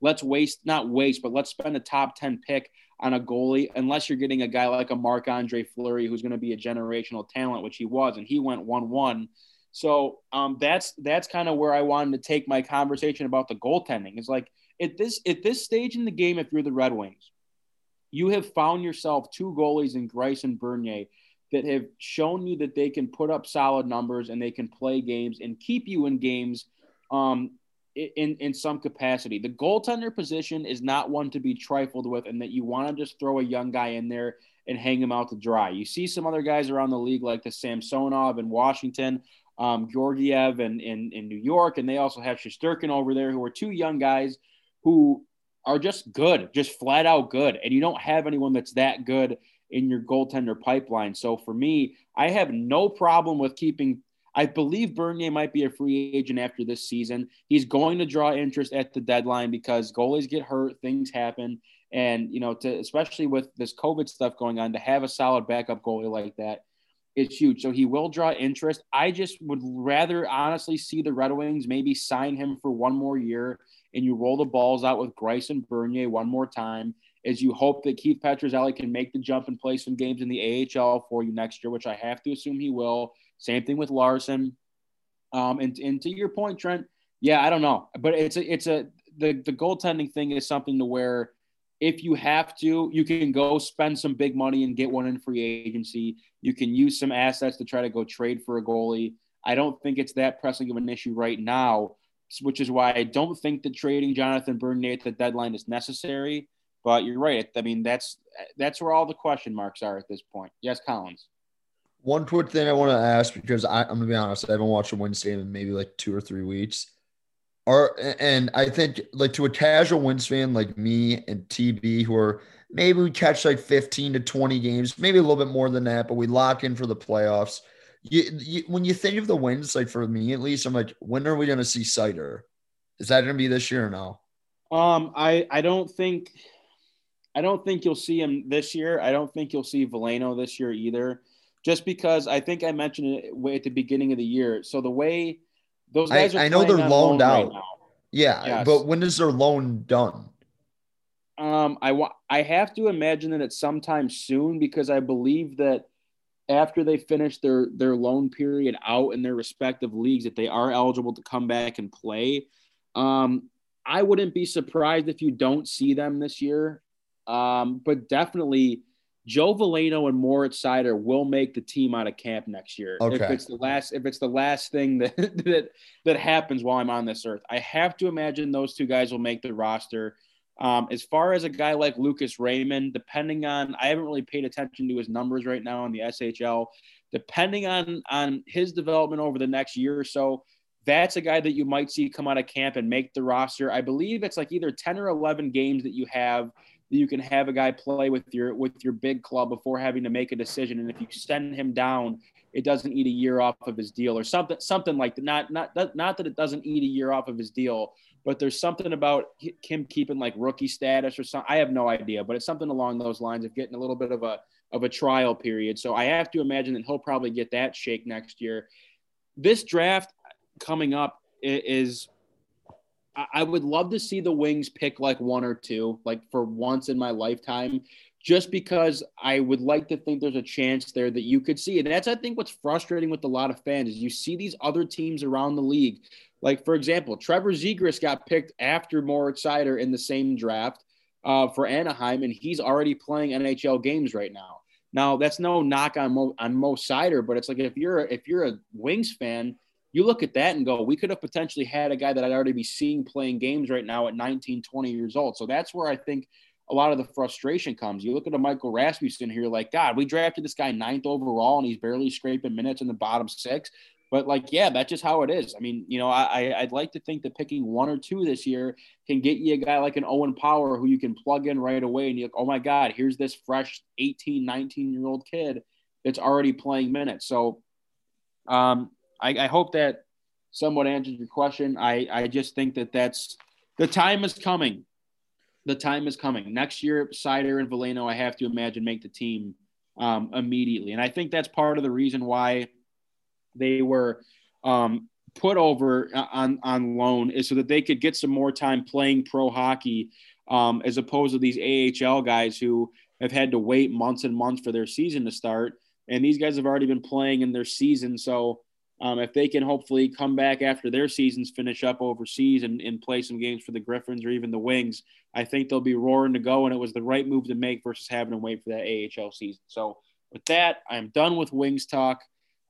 let's waste not waste, but let's spend a top 10 pick on a goalie unless you're getting a guy like a Marc Andre Fleury who's going to be a generational talent, which he was, and he went one one. So um, that's that's kind of where I wanted to take my conversation about the goaltending. It's like at this at this stage in the game, if you're the Red Wings, you have found yourself two goalies in Greiss and Bernier that have shown you that they can put up solid numbers and they can play games and keep you in games um, in in some capacity. The goaltender position is not one to be trifled with, and that you want to just throw a young guy in there and hang him out to dry. You see some other guys around the league like the Samsonov in Washington, um, Georgiev in, in, in New York, and they also have Shesterkin over there, who are two young guys who are just good, just flat out good. And you don't have anyone that's that good in your goaltender pipeline. So for me, I have no problem with keeping. I believe Bernier might be a free agent after this season. He's going to draw interest at the deadline because goalies get hurt, things happen, and you know, to especially with this COVID stuff going on, to have a solid backup goalie like that is huge. So he will draw interest. I just would rather honestly see the Red Wings maybe sign him for one more year and you roll the balls out with Greiss and Bernier one more time as you hope that Keith Petruzzelli can make the jump and play some games in the AHL for you next year, which I have to assume he will. Same thing with Larsson. Um, and, and to your point, Trent, yeah, I don't know, but it's a, it's a, the, the goaltending thing is something to where if you have to, you can go spend some big money and get one in free agency. You can use some assets to try to go trade for a goalie. I don't think it's that pressing of an issue right now which is why I don't think that trading Jonathan Bernier at the deadline is necessary. But you're right. I mean, that's that's where all the question marks are at this point. Yes, Collins. One quick thing I want to ask because I, am gonna be honest, I haven't watched a game in maybe like two or three weeks. Are and I think like to a casual Wings fan like me and TB, who are maybe we catch like 15 to 20 games, maybe a little bit more than that, but we lock in for the playoffs you, you, when you think of the Wings, like for me at least, I'm like, when are we going to see Seider? Is that going to be this year or no? Um, I I don't think, I don't think you'll see him this year. I don't think you'll see Veleno this year either, just because I think I mentioned it way at the beginning of the year. So the way those guys I, I know they're loaned loan out. Right yeah, yes. but when is their loan done? Um, I want I have to imagine that it's sometime soon because I believe that after they finish their their loan period out in their respective leagues that they are eligible to come back and play. Um, I wouldn't be surprised if you don't see them this year, um, but definitely Joe Veleno and Moritz Seider will make the team out of camp next year. Okay. If it's the last, if it's the last thing that that that happens while I'm on this earth, I have to imagine those two guys will make the roster. Um, as far as a guy like Lucas Raymond, depending on, I haven't really paid attention to his numbers right now in the SHL. Depending on on his development over the next year or so, that's a guy that you might see come out of camp and make the roster. I believe it's like either 10 or 11 games that you have that you can have a guy play with your with your big club before having to make a decision. And if you send him down, it doesn't eat a year off of his deal or something something like that. Not not not that it doesn't eat a year off of his deal, but there's something about him keeping like rookie status or something. I have no idea, but it's something along those lines of getting a little bit of a of a trial period. So I have to imagine that he'll probably get that shake next year. This draft coming up is I would love to see the Wings pick like one or two, like for once in my lifetime, just because I would like to think there's a chance there that you could see. And that's, I think, what's frustrating with a lot of fans is you see these other teams around the league like, for example, Trevor Zegras got picked after Moritz Seider in the same draft uh, for Anaheim, and he's already playing NHL games right now. Now, that's no knock on Mo, on Mo Seider, but it's like if you're if you're a Wings fan, you look at that and go, we could have potentially had a guy that I'd already be seeing playing games right now at 19, 20 years old. So that's where I think a lot of the frustration comes. You look at a Michael Rasmussen here, like, God, we drafted this guy ninth overall and he's barely scraping minutes in the bottom six. But like, yeah, that's just how it is. I mean, you know, I I'd like to think that picking one or two this year can get you a guy like an Owen Power who you can plug in right away and you're like, oh my God, here's this fresh 18, 19 year old kid that's already playing minutes. So um, I, I hope that somewhat answers your question. I, I just think that that's the time is coming. The time is coming. Next year, Seider and Veleno, I have to imagine, make the team um, immediately. And I think that's part of the reason why – they were um, put over on on loan is so that they could get some more time playing pro hockey, um, as opposed to these AHL guys who have had to wait months and months for their season to start. And these guys have already been playing in their season, so um, if they can hopefully come back after their seasons finish up overseas and, and play some games for the Griffins or even the Wings, I think they'll be roaring to go. And it was the right move to make versus having to wait for that AHL season. So with that, I'm done with Wings talk.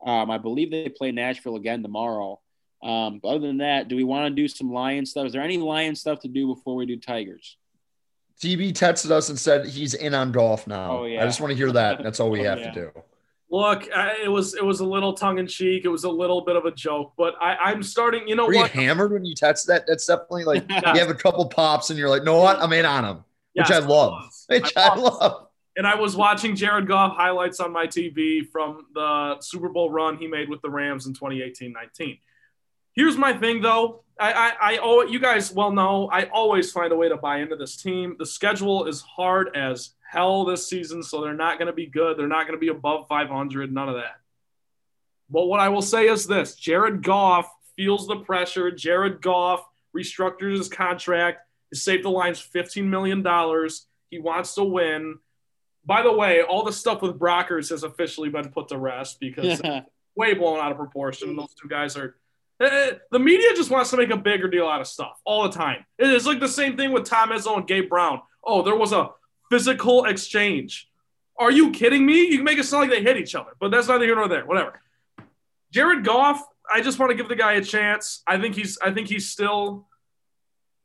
Um, I believe they play Nashville again tomorrow. Um, but other than that, do we want to do some Lion stuff? Is there any Lion stuff to do before we do Tigers? TB texted us and said he's in on golf now. Oh, yeah. I just want to hear that. That's all we oh, have yeah. to do. Look, it was it was a little tongue in cheek. It was a little bit of a joke, but I, am starting. You know Were what? You hammered when you text that. That's definitely like you have a couple pops and you're like, no what? I'm in on him, yes, which I love. Which I, I love. And I was watching Jared Goff highlights on my TV from the Super Bowl run he made with the Rams in 2018-19. Here's my thing, though. I, I, I oh, you guys well know I always find a way to buy into this team. The schedule is hard as hell this season, so they're not going to be good. They're not going to be above 500. None of that. But what I will say is this: Jared Goff feels the pressure. Jared Goff restructures his contract. He saved the Lions 15 million dollars. He wants to win. By the way, all the stuff with Brockers has officially been put to rest because way blown out of proportion. Those two guys are. Eh, eh, the media just wants to make a bigger deal out of stuff all the time. It's like the same thing with Tom Izzo and Gabe Brown. Oh, there was a physical exchange. Are you kidding me? You can make it sound like they hit each other, but that's neither here nor there. Whatever. Jared Goff, I just want to give the guy a chance. I think he's I think he's still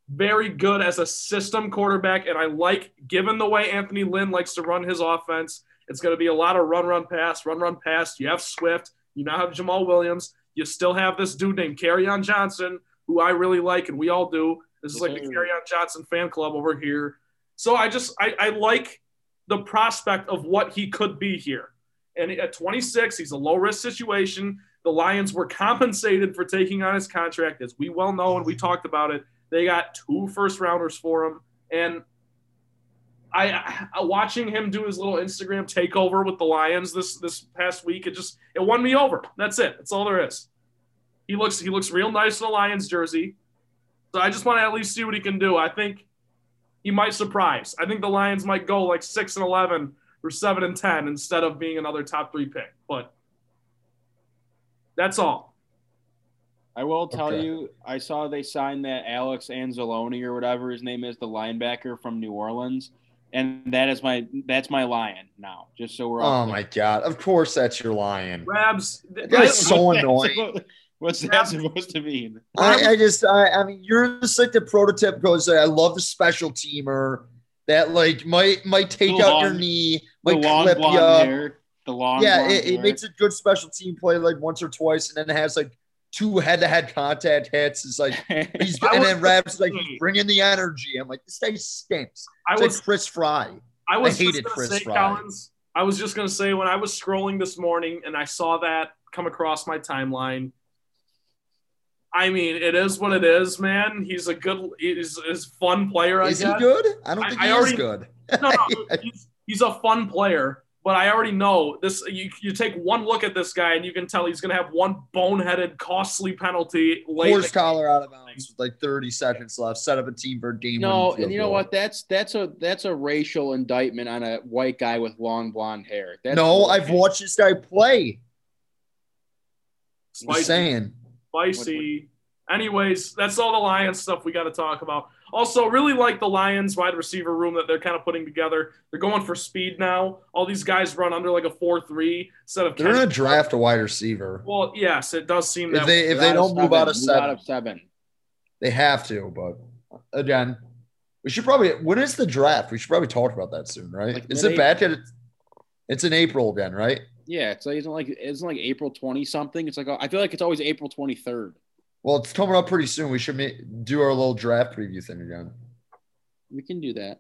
very good as a system quarterback. And I like, given the way Anthony Lynn likes to run his offense, it's going to be a lot of run, run, pass, run, run, pass. You have Swift. You now have Jamaal Williams. You still have this dude named Kerryon Johnson, who I really like, and we all do. This is like the mm-hmm. Kerryon Johnson fan club over here. So I just, I, I like the prospect of what he could be here. And at 26, he's a low risk situation. The Lions were compensated for taking on his contract, as we well know, and we talked about it. They got two first rounders for him, and I, I, watching him do his little Instagram takeover with the Lions this this past week. It just it won me over. That's it. That's all there is. He looks he looks real nice in a Lions jersey. So I just want to at least see what he can do. I think he might surprise. I think the Lions might go like six and eleven or seven and ten instead of being another top three pick. But that's all. I will tell okay. you, I saw they signed that Alex Anzalone or whatever his name is, the linebacker from New Orleans, and that is my that's my lion now. Just so we're. Oh my god! Of course, that's your lion. Rabs, that's so annoying. What's that supposed to mean? I, I just, I, I mean, you're just like the prototype goes. I love the special teamer that like might might take the out long, your knee, might clip you. Hair, the long, yeah, it, it, makes a good special team play like once or twice, and then it has like two head-to-head contact hits. It's like he's and then Rabs like bringing the energy. I'm like, this guy stinks. I was like Chris Fry. I was I hated Chris say, Fry. Collins, I was just gonna say when I was scrolling this morning and I saw that come across my timeline. I mean, it is what it is, man. He's a good, he's, he's a fun player. I is guess. he good? I don't think I, he I already, is good. no, no, he's, he's a fun player but I already know this. You, you take one look at this guy and you can tell he's going to have one boneheaded, costly penalty. Force collar out of bounds with like 30 seconds left. Set up a team for game. No, and you know what? That's that's a that's a racial indictment on a white guy with long blonde hair. That's no, I've watched this guy play. Spicy. Just saying. Spicy. Anyways, that's all the Lions stuff we got to talk about. Also, really like the Lions wide receiver room that they're kind of putting together. They're going for speed now. All these guys run under like a four-three instead of. They're going to draft a wide receiver. Well, yes, it does seem that if they if they don't move out of seven, out of seven, they have to. But again, we should probably. When is the draft? We should probably talk about that soon, right? Like is it bad that it's, it's in April again, right? Yeah, it's like isn't like isn't like April twenty something. It's like I feel like it's always April twenty third. Well, it's coming up pretty soon. We should make, do our little draft preview thing again. We can do that.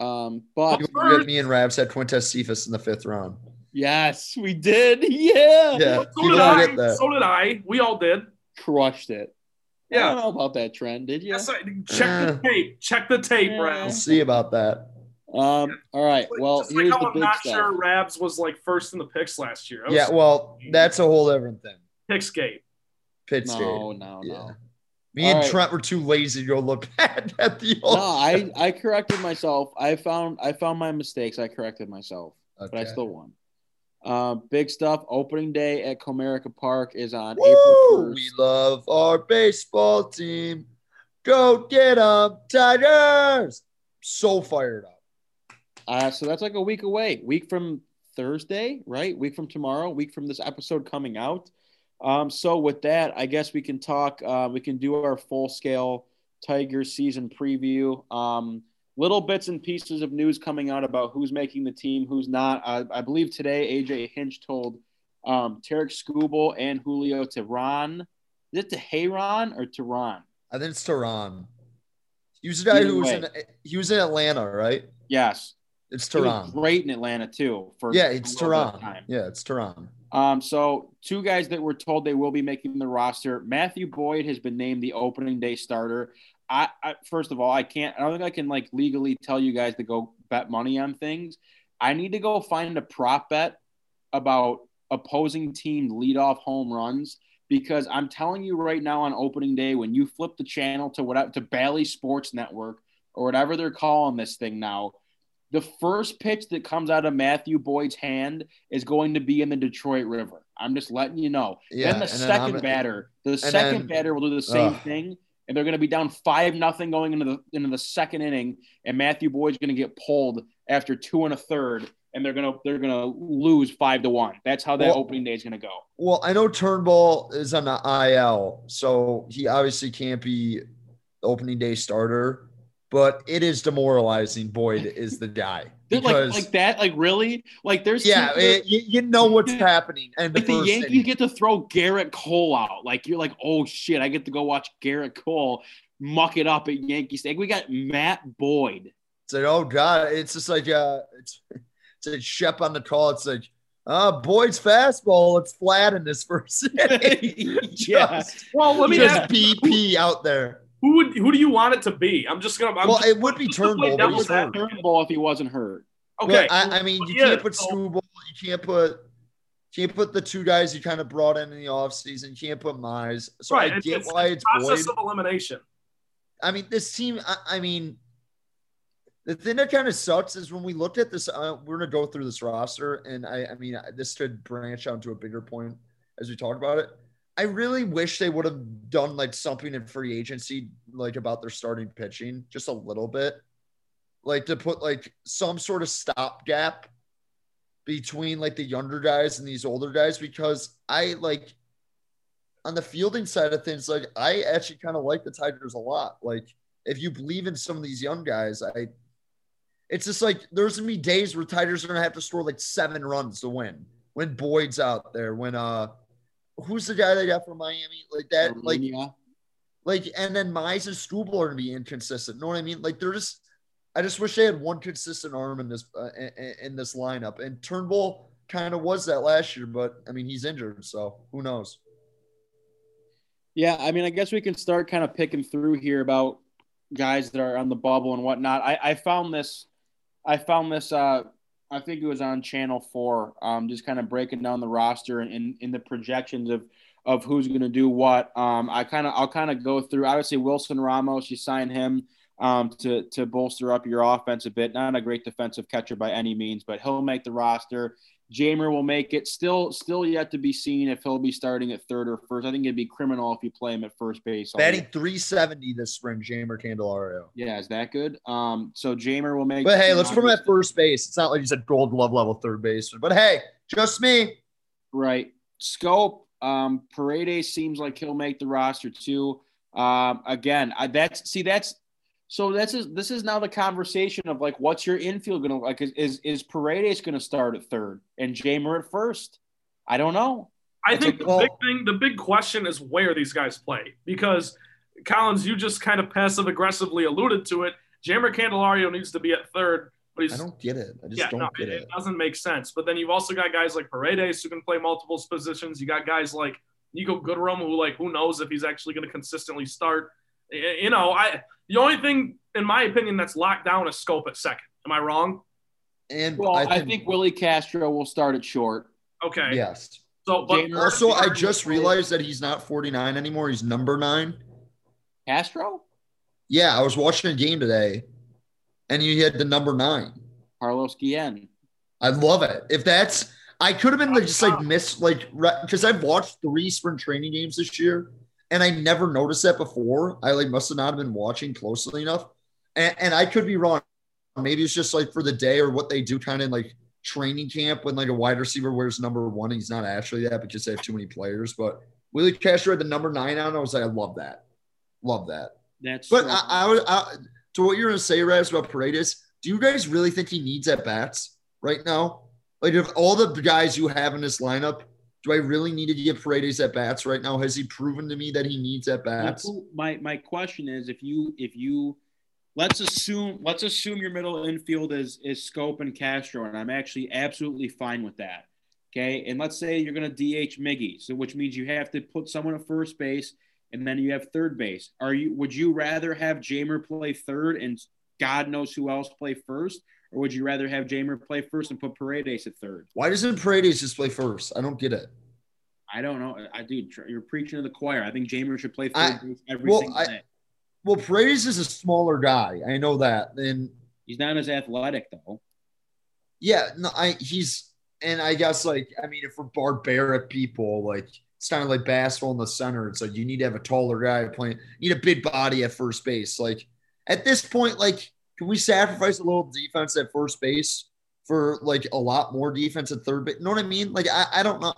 Um, but get me and Rabs had Quintez Cephus in the fifth round. Yes, we did. Yeah. Yeah. So did I. So did I. We all did. Crushed it. Yeah. I don't know about that trend, did you? Yes, I, check uh, the tape. Check the tape, yeah. Rabs. We'll see about that. Um, all right. Well, Just here's like the big I'm not stuff. sure Rabs was like first in the picks last year. Yeah, well, that's a whole different thing. Picksgate. Pitt State. No, no, yeah. no. Me All and right. Trent were too lazy to go look at, at the old. No, I, I corrected myself. I found I found my mistakes. I corrected myself, okay. but I still won. Uh, big stuff. Opening day at Comerica Park is on Woo! April 1st. We love our baseball team. Go get them, Tigers! So fired up. Uh, so that's like a week away. Week from Thursday, right? Week from tomorrow, week from this episode coming out. Um, so with that, I guess we can talk. Uh, we can do our full scale Tiger season preview. Um, little bits and pieces of news coming out about who's making the team, who's not. Uh, I believe today AJ Hinch told um, Tarik Skubal and Julio Teheran. Is it Teheran or Tehran? I think it's Tehran. He was the guy Either who was way. in he was in Atlanta, right? Yes. It's Tehran. Great in Atlanta too. For yeah, it's Tehran. Yeah, it's Tehran. Um, so two guys that were told they will be making the roster. Matthew Boyd has been named the opening day starter. I, I first of all, I can't. I don't think I can like legally tell you guys to go bet money on things. I need to go find a prop bet about opposing team leadoff home runs because I'm telling you right now on opening day when you flip the channel to whatever to Bally Sports Network or whatever they're calling this thing now, the first pitch that comes out of Matthew Boyd's hand is going to be in the Detroit River. I'm just letting you know. Yeah, then the second then batter, the second then, batter will do the same ugh. thing, and they're going to be down five nothing going into the into the second inning, and Matthew Boyd's going to get pulled after two and a third, and they're gonna they're gonna lose five to one. That's how that well, opening day is gonna go. Well, I know Turnbull is on the IL, so he obviously can't be opening day starter but it is demoralizing. Boyd is the guy. Because, like, like that, like really, like there's yeah, it, you, you, know what's happening. And like the, Yankees inning. get to throw Gerrit Cole out, like you're like, oh shit, I get to go watch Gerrit Cole muck it up at Yankee Stadium. We got Matt Boyd. It's like, oh god, it's just like uh, it's it's a Shep on the call. It's like, uh, Boyd's fastball. It's flat in this first inning. yeah. well, let me just ask, BP out there. Who would who do you want it to be? I'm just gonna. I'm well, just, it would be Turnbull. But he's hurt. Turnbull if he wasn't hurt. Okay. I, I, mean, you yeah, can't put so, Skubal. You can't put. Can't put the two guys you kind of brought in in the offseason. You can't put Mize. So right. I get it's, why it's, it's process Boyd. of elimination. I mean, this team. I, I mean, the thing that kind of sucks is when we looked at this. Uh, we're gonna go through this roster, and I. I mean, this could branch out to a bigger point as we talk about it. I really wish they would have done like something in free agency, like about their starting pitching, just a little bit, like to put like some sort of stopgap between like the younger guys and these older guys, because I like on the fielding side of things, like I actually kind of like the Tigers a lot. Like if you believe in some of these young guys, I it's just like there's gonna be days where Tigers are gonna have to score like seven runs to win when Boyd's out there, when uh who's the guy they got from Miami? Like that, Armenia. like, like, and then Mize and Skubal are gonna be inconsistent. You know what I mean? Like they're just. I just wish they had one consistent arm in this uh, in, in this lineup. And Turnbull kind of was that last year, but I mean he's injured, so who knows? Yeah, I mean, I guess we can start kind of picking through here about guys that are on the bubble and whatnot. I, I found this, I found this uh, I think it was on Channel Four, um, just kind of breaking down the roster and in, the projections of of who's going to do what. Um, I kind of I'll kind of go through. Obviously, Wilson Ramos, you sign him um, to to bolster up your offense a bit. Not a great defensive catcher by any means, but he'll make the roster. Jeimer will make it. Still, still yet to be seen if he'll be starting at third or first. I think it'd be criminal if you play him at first base. Batting 370 this spring, Jeimer Candelario. Yeah, is that good? Um, so Jeimer will make. But hey, let's put him at first base. It's not like he's a Gold Glove level third base, but hey, just me. Right. Schoop. Um, Paredes seems like he'll make the roster too. Um, again, I, that's see that's so this is this is now the conversation of like, what's your infield going to like? Is is, is Paredes going to start at third and Jeimer at first? I don't know. I think the big oh. thing, the big question is where these guys play because Collins, you just kind of passive aggressively alluded to it. Jeimer Candelario needs to be at third, but he's I don't get it. I just yeah, don't no, get it, it. It doesn't make sense. But then you've also got guys like Paredes who can play multiple positions. You got guys like Nico Goodrum who like who knows if he's actually going to consistently start. You know, I the only thing, in my opinion, that's locked down is Schoop at second. Am I wrong? And well, I think, I think Willi Castro will start at short. Okay. Yes. So, but also, I just realized that he's not 49 anymore. He's number nine. Castro? Yeah, I was watching a game today, and he had the number nine. Carlos Guillen. I love it. If that's, I could have been like, just like miss like because I've watched three spring training games this year, and I never noticed that before. I like must have not been watching closely enough, and, and I could be wrong. Maybe it's just like for the day or what they do, kind of like training camp when like a wide receiver wears number one. He's not actually that, but just they have too many players. But Willie Castro had the number nine on. I was like, I love that, love that. That's but I, I would I, to what you're gonna say, Raz, about Paredes. Do you guys really think he needs at bats right now? Like, if all the guys you have in this lineup, do I really need to give Paredes at bats right now? Has he proven to me that he needs at bats? My my question is, if you if you let's assume let's assume your middle infield is is Schoop and Castro, and I'm actually absolutely fine with that. Okay, and let's say you're going to DH Miggy, so which means you have to put someone at first base, and then you have third base. Are you would you rather have Jeimer play third and God knows who else play first, or would you rather have Jeimer play first and put Paredes at third? Why doesn't Paredes just play first? I don't get it. I don't know. I do. You're preaching to the choir. I think Jeimer should play third I, every well, single I, day. Well, Paredes is a smaller guy. I know that. And he's not as athletic though. Yeah, no, I he's and I guess like I mean, if we're barbaric people, like it's kind of like basketball in the center. It's like you need to have a taller guy playing. You need a big body at first base. Like at this point, like can we sacrifice a little defense at first base for like a lot more defense at third base? You know what I mean? Like I, I don't know.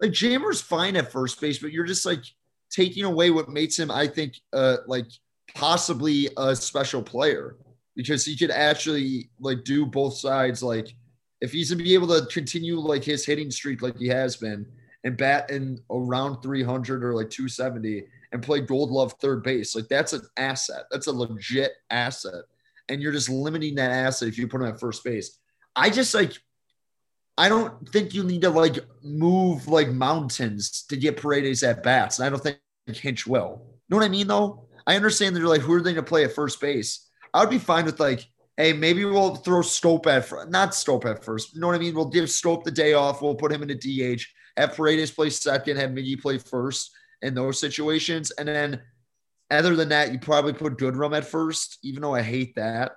Like Jeimer's fine at first base, but you're just like taking away what makes him, I think, uh, like possibly a special player because he could actually like do both sides. Like if he's gonna be able to continue like his hitting streak like he has been and bat in around 300 or like 270 and play gold glove third base, like that's an asset. That's a legit asset. And you're just limiting that asset if you put him at first base. I just like I don't think you need to like move like mountains to get Paredes at bats. And I don't think Hinch will. You know what I mean, though? I understand that you're like, who are they going to play at first base? I would be fine with like, hey, maybe we'll throw Schoop at first. Not Schoop at first. You know what I mean? We'll give Schoop the day off. We'll put him in a DH. Have Paredes play second. Have Miggy play first in those situations. And then other than that, you probably put Goodrum at first, even though I hate that.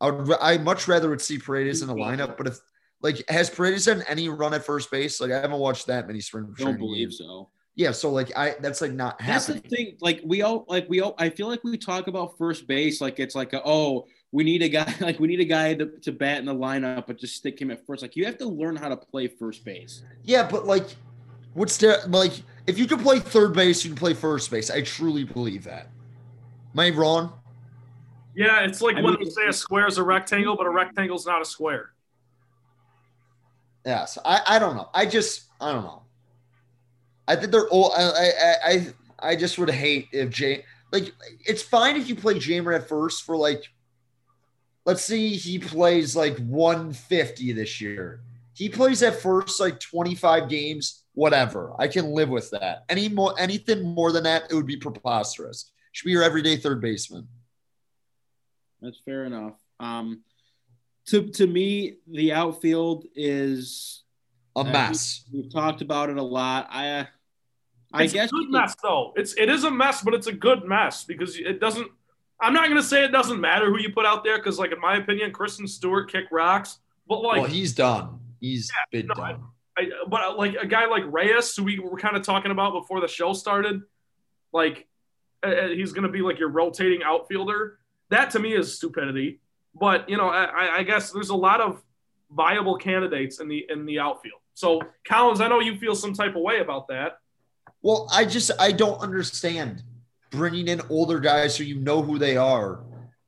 I would I much rather would see Paredes in the lineup, but if like, has Paredes done any run at first base? Like, I haven't watched that many spring. Don't believe games. so. Yeah, so like I that's like not that's happening. the thing. Like we all like we all I feel like we talk about first base like it's like a, oh we need a guy like we need a guy to, to bat in the lineup but just stick him at first. Like you have to learn how to play first base. Yeah, but like what's that like if you can play third base, you can play first base. I truly believe that. Am I wrong? Yeah, it's like I when mean, they say a square is a rectangle, but a rectangle is not a square. Yes, I, I don't know. I just I don't know. I think they're all. I I I, I just would hate if Jay like it's fine if you play Jeimer at first for like. Let's see, he plays like 150 this year. He plays at first like 25 games, whatever. I can live with that. Any more, anything more than that, it would be preposterous. Should be your everyday third baseman. That's fair enough. Um, to to me, the outfield is a mess. Uh, we, have talked about it a lot. I uh, I it's guess a good mess though. It's it is a mess, but it's a good mess because it doesn't. I'm not gonna say it doesn't matter who you put out there because, like in my opinion, Christin Stewart kick rocks. But like, well, he's done. He's yeah, been no, done. I, I, but uh, like a guy like Reyes, who we were kind of talking about before the show started, like uh, uh, he's gonna be like your rotating outfielder. That to me is stupidity. But you know, I, I guess there's a lot of viable candidates in the in the outfield. So Collins, I know you feel some type of way about that. Well, I just I don't understand bringing in older guys so you know who they are,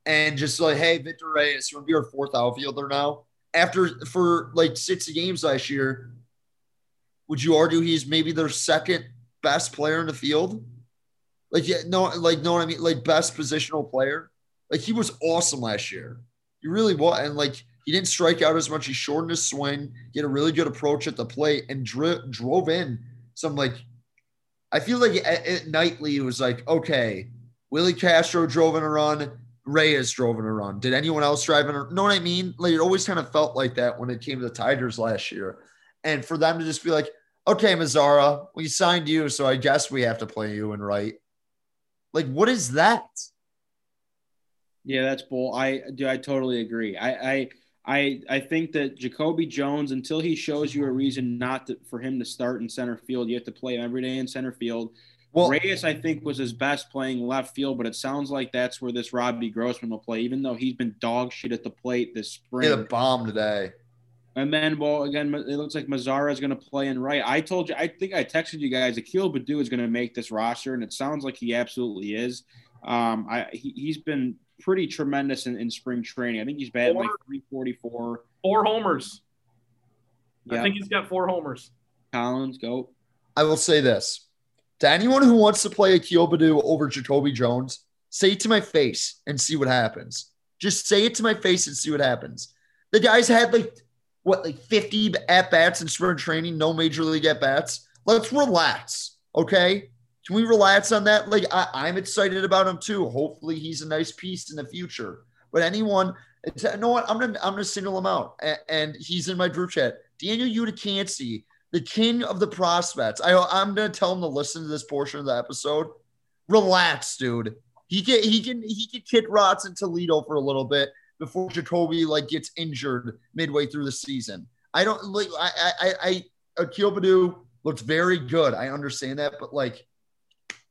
and just like, hey, Victor Reyes, you want to be our fourth outfielder now? After for like sixty games last year, would you argue he's maybe their second best player in the field? Like, yeah, no, like, know what I mean? Like, best positional player. Like, he was awesome last year. He really was. And like he didn't strike out as much. He shortened his swing. He had a really good approach at the plate and dri- drove in some like. I feel like at, at nightly it was like okay, Willi Castro drove in a run. Reyes drove in a run. Did anyone else drive in a know what I mean? Like it always kind of felt like that when it came to the Tigers last year. And for them to just be like, okay, Mazara, we signed you, so I guess we have to play you and right. Like, what is that? Yeah, that's bull. I do. I totally agree. I, I, I, I think that Jacoby Jones, until he shows you a reason not to, for him to start in center field, you have to play him every day in center field. Well, Reyes, I think, was his best playing left field, but it sounds like that's where this Robbie Grossman will play, even though he's been dog shit at the plate this spring. Hit a bomb today. And then, well, again, it looks like Mazara is going to play in right. I told you, I think I texted you guys, Akil Baddoo is going to make this roster, and it sounds like he absolutely is. Um, I he, has been pretty tremendous in, in spring training. I think he's batting like 344. Four homers. Yep. I think he's got four homers. Collins, go. I will say this to anyone who wants to play Akil Baddoo over Jacoby Jones, say it to my face and see what happens. Just say it to my face and see what happens. The guy's had like what, like 50 at bats in spring training, no major league at bats. Let's relax. Okay. Can we relax on that? Like, I, am excited about him too. Hopefully, he's a nice piece in the future. But anyone, you know what? I'm gonna I'm gonna single him out, and, and he's in my group chat. Daniel Uticansey, the king of the prospects. I I'm gonna tell him to listen to this portion of the episode. Relax, dude. He can he can he can kick rots in Toledo for a little bit before Jacoby like gets injured midway through the season. I don't like I I I Akil looks very good. I understand that, but like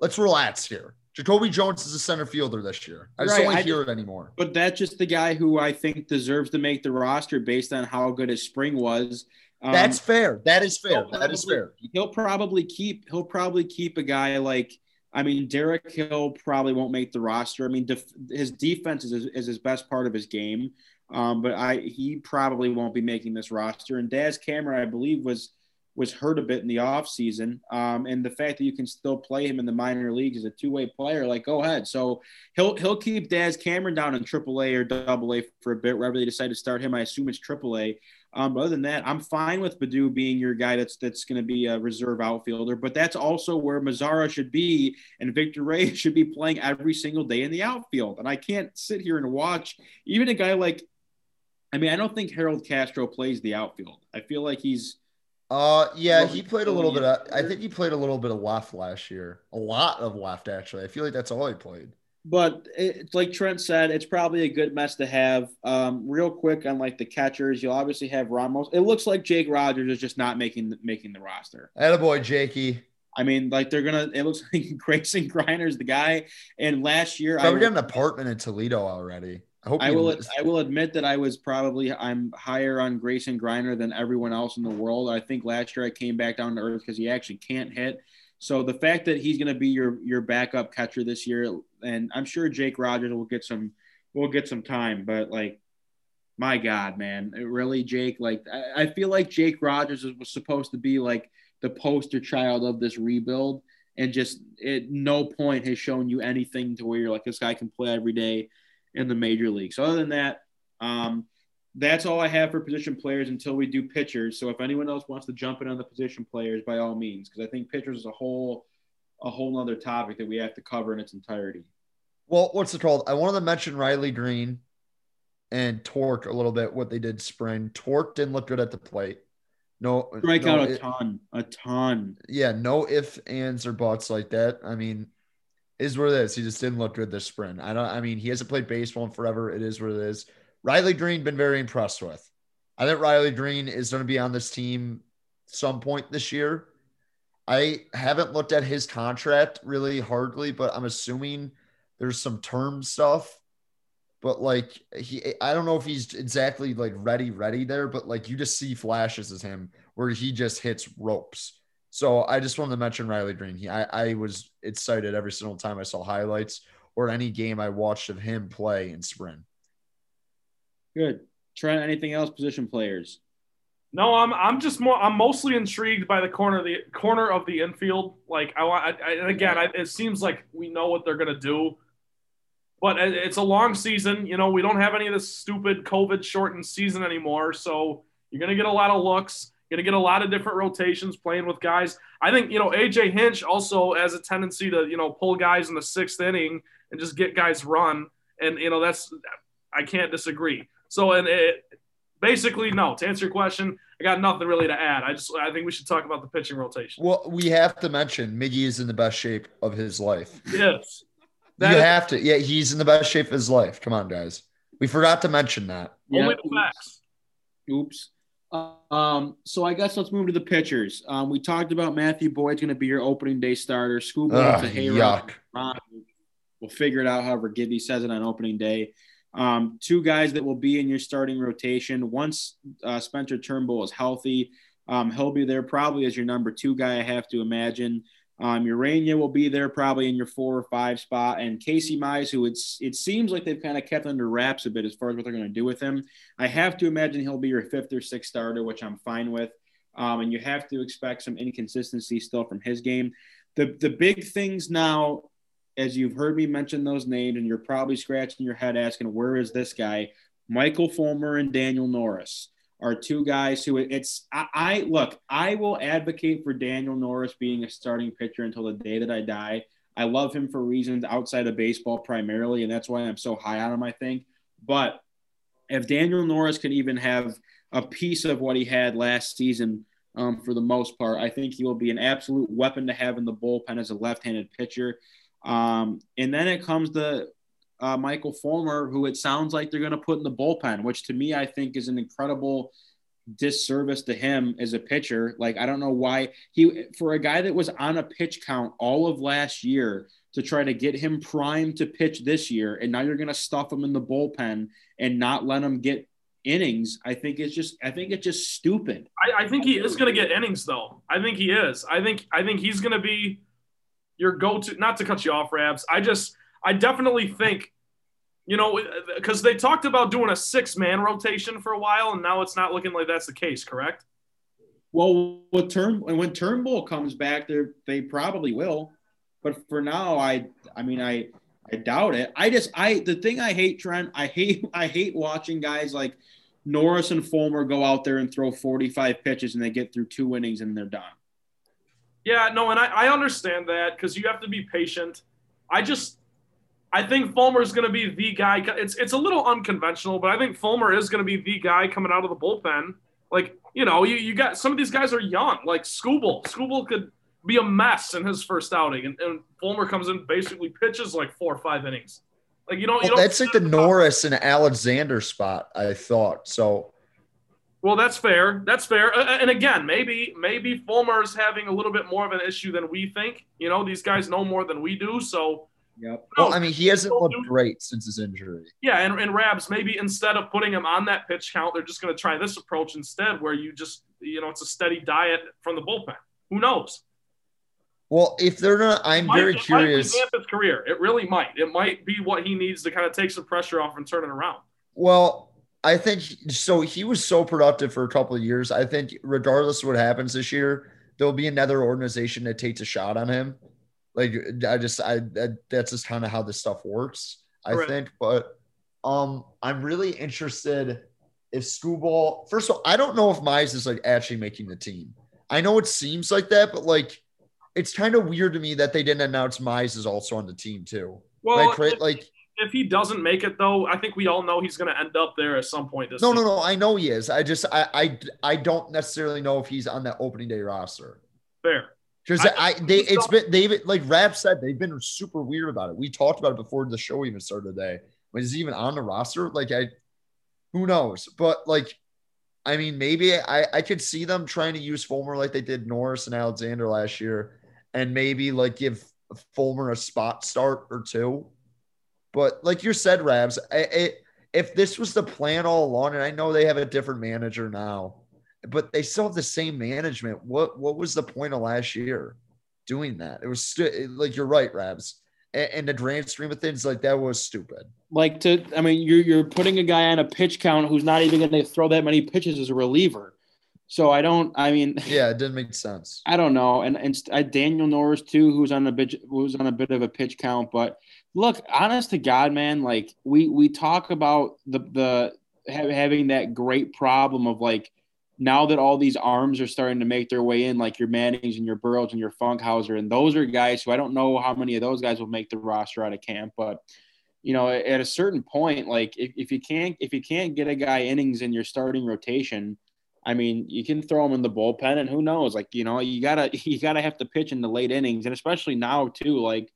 let's relax here. Jacoby Jones is a center fielder this year. I just right. don't want to hear it anymore. But that's just the guy who I think deserves to make the roster based on how good his spring was. Um, that's fair. That is fair. That is fair. He'll probably keep. He'll probably keep a guy like. I mean, Derek Hill probably won't make the roster. I mean, def, his defense is, is his best part of his game, um, but I he probably won't be making this roster. And Daz Cameron, I believe, was was hurt a bit in the offseason. Um, and the fact that you can still play him in the minor leagues as a two-way player, like go ahead. So he'll he'll keep Daz Cameron down in AAA or AA for a bit, wherever they decide to start him. I assume it's AAA. Um, but other than that, I'm fine with Baddoo being your guy that's that's going to be a reserve outfielder. But that's also where Mazara should be, and Victor Reyes should be playing every single day in the outfield. And I can't sit here and watch even a guy like. I mean, I don't think Harold Castro plays the outfield. I feel like he's uh, yeah, he played a little bit. Of, I think he played a little bit of left last year. A lot of left, actually. I feel like that's all he played. But it's like Trent said, it's probably a good mess to have. Um, real quick on like the catchers, you'll obviously have Ramos. It looks like Jake Rogers is just not making making the roster. Attaboy, Jakey. I mean, like they're gonna. It looks like Grayson Greiner's the guy. And last year, probably I got an apartment in Toledo already. I, I will. I will admit that I was probably I'm higher on Grayson Greiner than everyone else in the world. I think last year I came back down to earth because he actually can't hit. So the fact that he's going to be your your backup catcher this year, and I'm sure Jake Rogers will get some will get some time, but like, my God, man, really, Jake, like I, I feel like Jake Rogers was supposed to be like the poster child of this rebuild, and just at no point has shown you anything to where you're like this guy can play every day in the major league. So other than that, um, that's all I have for position players until we do pitchers. So if anyone else wants to jump in on the position players, by all means, because I think pitchers is a whole a whole other topic that we have to cover in its entirety. Well, what's it called? I wanted to mention Riley Greene and Tork a little bit. What they did spring. Tork didn't look good at the plate. No, strike no, out a it, ton, a ton. Yeah, no ifs, ands, or buts like that. I mean, is what it is. He just didn't look good this spring. I don't. I mean, he hasn't played baseball in forever. It is what it is. Riley Greene been very impressed with. I think Riley Greene is going to be on this team some point this year. I haven't looked at his contract really hardly, but I'm assuming there's some term stuff. But like he, I don't know if he's exactly like ready, ready there. But like you just see flashes as him where he just hits ropes. So I just wanted to mention Riley Greene. He, I, I was excited every single time I saw highlights or any game I watched of him play in spring. Good. Trent, anything else? Position players. No, I'm I'm just more I'm mostly intrigued by the corner of the corner of the infield. Like I want, I, I, again, I, it seems like we know what they're gonna do, but it's a long season. You know, we don't have any of this stupid COVID shortened season anymore, so you're gonna get a lot of looks. You're to get a lot of different rotations playing with guys. I think, you know, AJ Hinch also has a tendency to, you know, pull guys in the sixth inning and just get guys run. And, you know, that's, I can't disagree. So, and it, basically, no, to answer your question, I got nothing really to add. I just, I think we should talk about the pitching rotation. Well, we have to mention Miggy is in the best shape of his life. Yes. That you is, have to. Yeah, he's in the best shape of his life. Come on, guys. We forgot to mention that. Only the facts. Oops. Um, so I guess let's move to the pitchers. Um, we talked about Matthew Boyd's going to be your opening day starter. Scoop up to Hayrod. We'll figure it out however Gibby says it on opening day. Um, two guys that will be in your starting rotation. Once uh, Spencer Turnbull is healthy, um, he'll be there probably as your number two guy, I have to imagine. Um, Ureña will be there probably in your four or five spot, and Casey Mize, who it's it seems like they've kind of kept under wraps a bit as far as what they're going to do with him. I have to imagine he'll be your fifth or sixth starter, which I'm fine with. Um, and you have to expect some inconsistency still from his game. The the big things now, as you've heard me mention those names, and you're probably scratching your head asking, where is this guy? Michael Fulmer and Daniel Norris are two guys who it's I, I, look i will advocate for daniel norris being a starting pitcher until the day that i die. I love him for reasons outside of baseball primarily and that's why i'm so high on him i think. But if daniel norris can even have a piece of what he had last season um, for the most part i think he will be an absolute weapon to have in the bullpen as a left-handed pitcher um, and then it comes to uh, Michael Fulmer, who it sounds like they're going to put in the bullpen, which to me I think is an incredible disservice to him as a pitcher. Like I don't know why he for a guy that was on a pitch count all of last year to try to get him primed to pitch this year, and now you're going to stuff him in the bullpen and not let him get innings. I think it's just I think it's just stupid. I, I think he is going to get innings though. I think he is. I think I think he's going to be your go-to. Not to cut you off, Rabs. I just I definitely think, you know, because they talked about doing a six man rotation for a while, and now it's not looking like that's the case, correct? Well, with turn and when Turnbull comes back, they they probably will. But for now, I I mean I I doubt it. I just I the thing I hate, Trent, I hate I hate watching guys like Norris and Fulmer go out there and throw 45 pitches and they get through two innings and they're done. Yeah, no, and I, I understand that because you have to be patient. I just I think Fulmer is going to be the guy. It's it's a little unconventional, but I think Fulmer is going to be the guy coming out of the bullpen. Like you know, you, you got some of these guys are young. Like Skubal, Skubal could be a mess in his first outing, and, and Fulmer comes in basically pitches like four or five innings. Like you don't. You don't that's like the Norris and Alexander spot. I thought so. Well, that's fair. That's fair. And again, maybe maybe Fulmer's having a little bit more of an issue than we think. You know, these guys know more than we do, so Yep. Well, I mean, he hasn't looked great since his injury. Yeah, and, and Rabs, maybe instead of putting him on that pitch count, they're just going to try this approach instead, where you just, you know, it's a steady diet from the bullpen. Who knows? Well, if they're not, I'm might, very curious. Might his career, it really might. It might be what he needs to kind of take some pressure off and turn it around. Well, I think so. He was so productive for a couple of years. I think, regardless of what happens this year, there'll be another organization that takes a shot on him. Like I just I, I that's just kind of how this stuff works. I think, but um, I'm really interested if Skubal. First of all, I don't know if Mize is like actually making the team. I know it seems like that, but like it's kind of weird to me that they didn't announce Mize is also on the team too. Well, like, like if he doesn't make it though, I think we all know he's going to end up there at some point this. No, season. no, no. I know he is. I just I I I don't necessarily know if he's on that opening day roster. Fair. Because I, I, they it's been they've like Rap said they've been super weird about it. We talked about it before the show even started today. Was he even on the roster? Like I, who knows? But like, I mean, maybe I I could see them trying to use Fulmer like they did Norris and Alexander last year, and maybe like give Fulmer a spot start or two. But like you said, Rabs, I, it, if this was the plan all along, and I know they have a different manager now, but they still have the same management. What what was the point of last year doing that? It was stu- like you're right, Rabs. And, and the grand stream of things, like that was stupid. Like to, I mean, you're you're putting a guy on a pitch count who's not even going to throw that many pitches as a reliever. So I don't. I mean, yeah, it didn't make sense. I don't know, and and uh, Daniel Norris too, who's on a bit who's on a bit of a pitch count. But look, honest to God, man, like we we talk about the the having that great problem of like now that all these arms are starting to make their way in, like your Mannings and your Burrows and your Funkhouser, and those are guys who I don't know how many of those guys will make the roster out of camp, but you know, at a certain point, like if, if you can't if you can't get a guy innings in your starting rotation, I mean, you can throw him in the bullpen, and who knows? Like you know, you gotta you gotta have to pitch in the late innings, and especially now too, like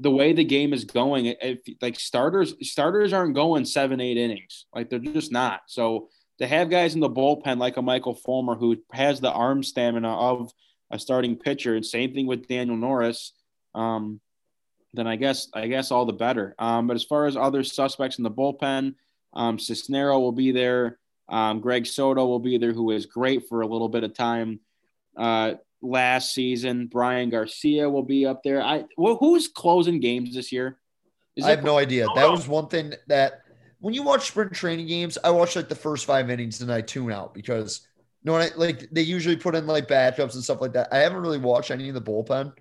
the way the game is going, if like starters starters aren't going seven eight innings, like they're just not. So to have guys in the bullpen like a Michael Fulmer who has the arm stamina of a starting pitcher, and same thing with Daniel Norris. Um, then I guess I guess all the better. Um, but as far as other suspects in the bullpen, um, Cisnero will be there. Um, Greg Soto will be there, who is great for a little bit of time uh, last season. Brian Garcia will be up there. I well, who's closing games this year? Is I have no idea. That was one thing that when you watch sprint training games, I watch like the first five innings and I tune out because no, I, like they usually put in like backups and stuff like that. I haven't really watched any of the bullpen,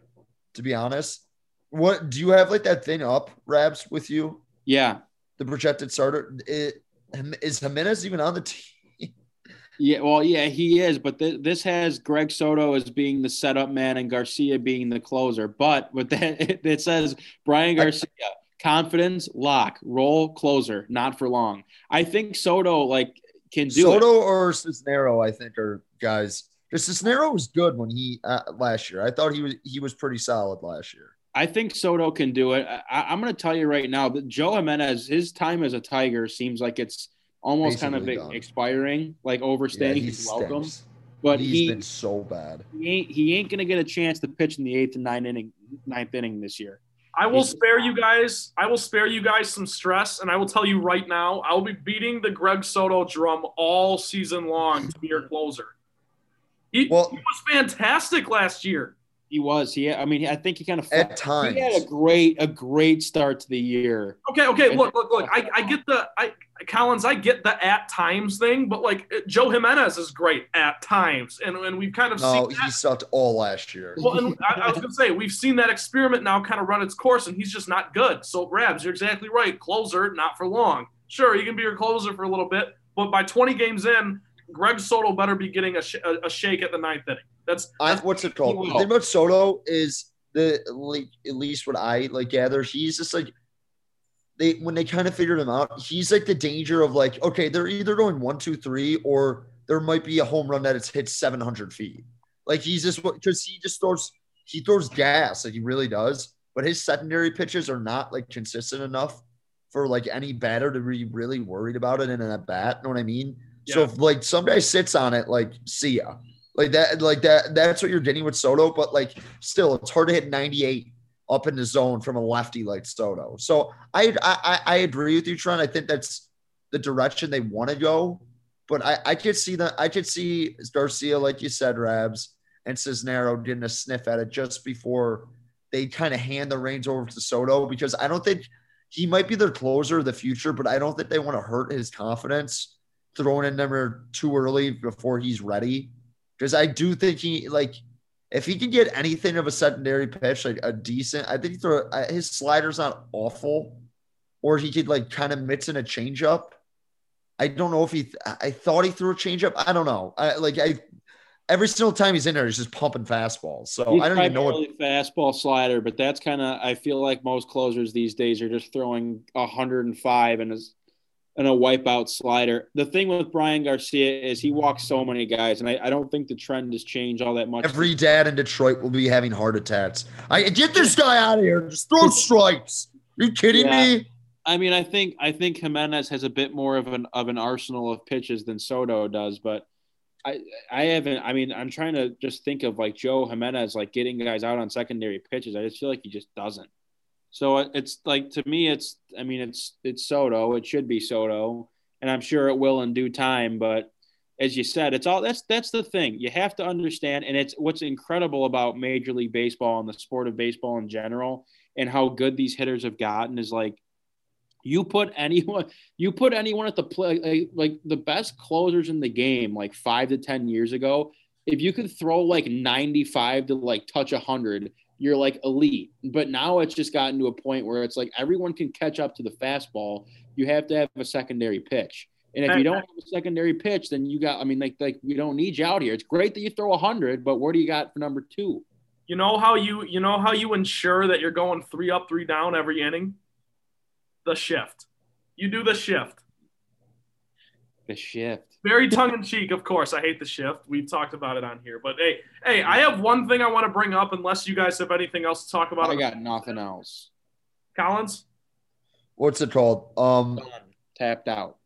to be honest. What do you have like that thing up, Rabs, with you? Yeah, the projected starter. It, is Jimenez even on the team? Yeah, well, yeah, he is, but th- this has Greg Soto as being the setup man and Garcia being the closer. But with that, it, it says Bryan Garcia, confidence, lock, roll, closer, not for long. I think Soto like can do Soto it. or Cisnero. I think are guys. Cisnero was good when he uh, last year. I thought he was he was pretty solid last year. I think Soto can do it. I, am going to tell you right now that Joe Jimenez, his time as a Tiger seems like it's almost Basically kind of done. expiring, like overstaying yeah, his welcome. But he's he, been so bad. He ain't, he ain't going to get a chance to pitch in the eighth and ninth inning, ninth inning this year. I will spare you guys. I will spare you guys some stress, and I will tell you right now, I will be beating the Greg Soto drum all season long to be your closer. He, well, he was fantastic last year. He was. He. I mean, I think he kind of at times he had a great a great start to the year. Okay. Okay. Look. Look. Look. I, I get the I Collins. I get the at times thing, but like Joe Jimenez is great at times, and and we've kind of no, he sucked all last year. Well, and I, I was gonna say we've seen that experiment now kind of run its course, and he's just not good. So Rabs, you're exactly right. Closer, not for long. Sure, he can be your closer for a little bit, but by 20 games in, Greg Soto better be getting a, sh- a shake at the ninth inning. That's, that's I, what's it called. The thing about Soto is the like at least what I like gather, he's just like they when they kind of figured him out, he's like the danger of like, okay, they're either going one, two, three, or there might be a home run that it's hit 700 feet. Like he's just because he just throws he throws gas, like he really does. But his secondary pitches are not like consistent enough for like any batter to be really worried about it in a bat. You Know what I mean? Yeah. So if like some guy sits on it, like see ya. Like that, like that, that's what you're getting with Soto, but like still, it's hard to hit 98 up in the zone from a lefty like Soto. So I I, I agree with you, Trent. I think that's the direction they want to go. But I, I could see that I could see Garcia, like you said, Rabs, and Cisnero getting a sniff at it just before they kind of hand the reins over to Soto because I don't think he might be their closer of the future, but I don't think they want to hurt his confidence throwing in number too early before he's ready because I do think he like if he can get anything of a secondary pitch, like a decent, I think he throw uh, his slider's not awful, or he could like kind of mix in a changeup. I don't know if he. I thought he threw a changeup. I don't know. I like I. Every single time he's in there, he's just pumping fastballs. So he's I don't even know what fastball slider, but that's kind of. I feel like most closers these days are just throwing 105 and is and a wipeout slider. The thing with Bryan Garcia is he walks so many guys, and I, I, don't think the trend has changed all that much. Every dad in Detroit will be having heart attacks. I get this guy out of here. Just throw strikes. Are you kidding yeah. me? I mean, I think I think Jimenez has a bit more of an of an arsenal of pitches than Soto does, but I I haven't. I mean, I'm trying to just think of like Joe Jimenez like getting guys out on secondary pitches. I just feel like he just doesn't. So uh, it's like to me, it's I mean, it's it's Soto. It should be Soto, and I'm sure it will in due time. But as you said, it's all that's that's the thing you have to understand, and it's what's incredible about Major League Baseball and the sport of baseball in general, and how good these hitters have gotten is like you put anyone you put anyone at the play like the best closers in the game like five to ten years ago if you could throw like 95 to like touch 100 you're like elite. But now it's just gotten to a point where it's like everyone can catch up to the fastball. You have to have a secondary pitch. And if you don't have a secondary pitch, then you got I mean like like we don't need you out here. It's great that you throw 100, but what do you got for number 2? You know how you you know how you ensure that you're going 3 up, 3 down every inning? The shift. You do the shift. The shift. Very tongue in cheek, of course. I hate the shift. We've talked about it on here, but hey, hey, I have one thing I want to bring up. Unless you guys have anything else to talk about, I got nothing else. Collins, what's it called? Um, tapped out.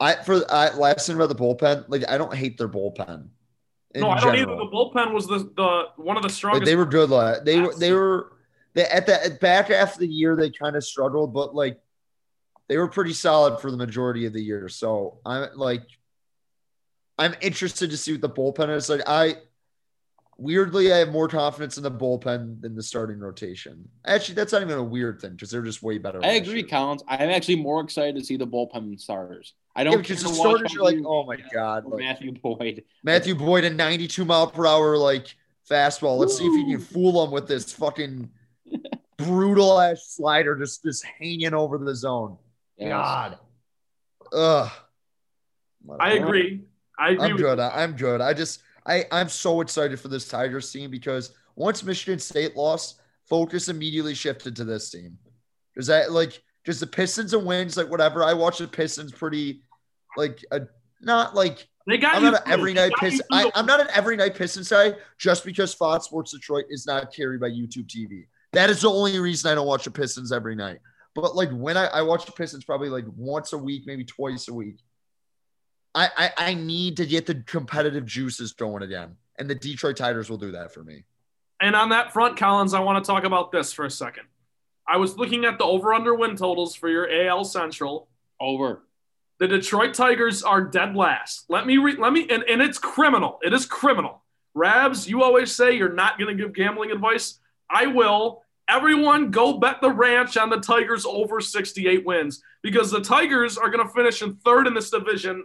I for I last thing about the bullpen, like I don't hate their bullpen. No, I don't either. The bullpen was the the one of the strongest. Like, they were good. Like, they were they were they, at the back half of the year they kind of struggled, but like they were pretty solid for the majority of the year. So I'm like, I'm interested to see what the bullpen is like. I weirdly I have more confidence in the bullpen than the starting rotation. Actually, that's not even a weird thing because they're just way better. I agree, Collins. I'm actually more excited to see the bullpen starters. I don't yeah, because the starters are like, oh my god, like, Matthew Boyd. Matthew Boyd, a 92 mile per hour like fastball. Let's see if he can fool them with this fucking brutal ass slider just just hanging over the zone. Yes. God. Ugh. I agree. I agree. I'm good. You. I'm good. I just I I'm so excited for this Tigers team because once Michigan State lost, focus immediately shifted to this team. Is that like just the Pistons and wins, like whatever. I watch the Pistons pretty, like a not like they got I'm not an every night Pistons. I, am not an every night Pistons guy just because Fox Sports Detroit is not carried by YouTube TV. That is the only reason I don't watch the Pistons every night. But like when I, I watch the Pistons probably like once a week, maybe twice a week. I, I I need to get the competitive juices going again. And the Detroit Tigers will do that for me. And on that front, Collins, I want to talk about this for a second. I was looking at the over under win totals for your AL Central. Over. The Detroit Tigers are dead last. Let me re- let me and, and it's criminal. It is criminal. Rabs, you always say you're not going to give gambling advice. I will. Everyone go bet the ranch on the Tigers over 68 wins because the Tigers are going to finish in third in this division.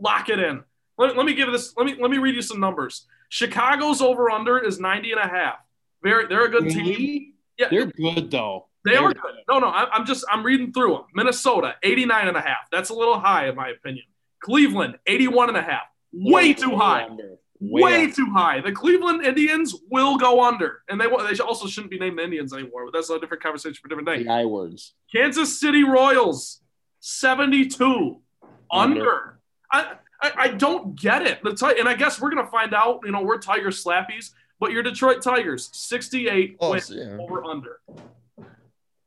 Lock it in. Let, let me give this let me let me read you some numbers. Chicago's over under is 90 and a half. Very they're a good team. Yeah. They're good though. They they're are good. No, no, I, I'm just I'm reading through them. Minnesota 89 and a half. That's a little high in my opinion. Cleveland 81 and a half. Way too high. Way, way too high. The Cleveland Indians will go under, and they they also shouldn't be named the Indians anymore. But that's a different conversation for a different day. The I words. Kansas City Royals, seventy-two under. under. I, I, I don't get it. The t- and I guess we're gonna find out. You know, we're Tiger slappies, but your Detroit Tigers, sixty-eight oh, yeah. over under.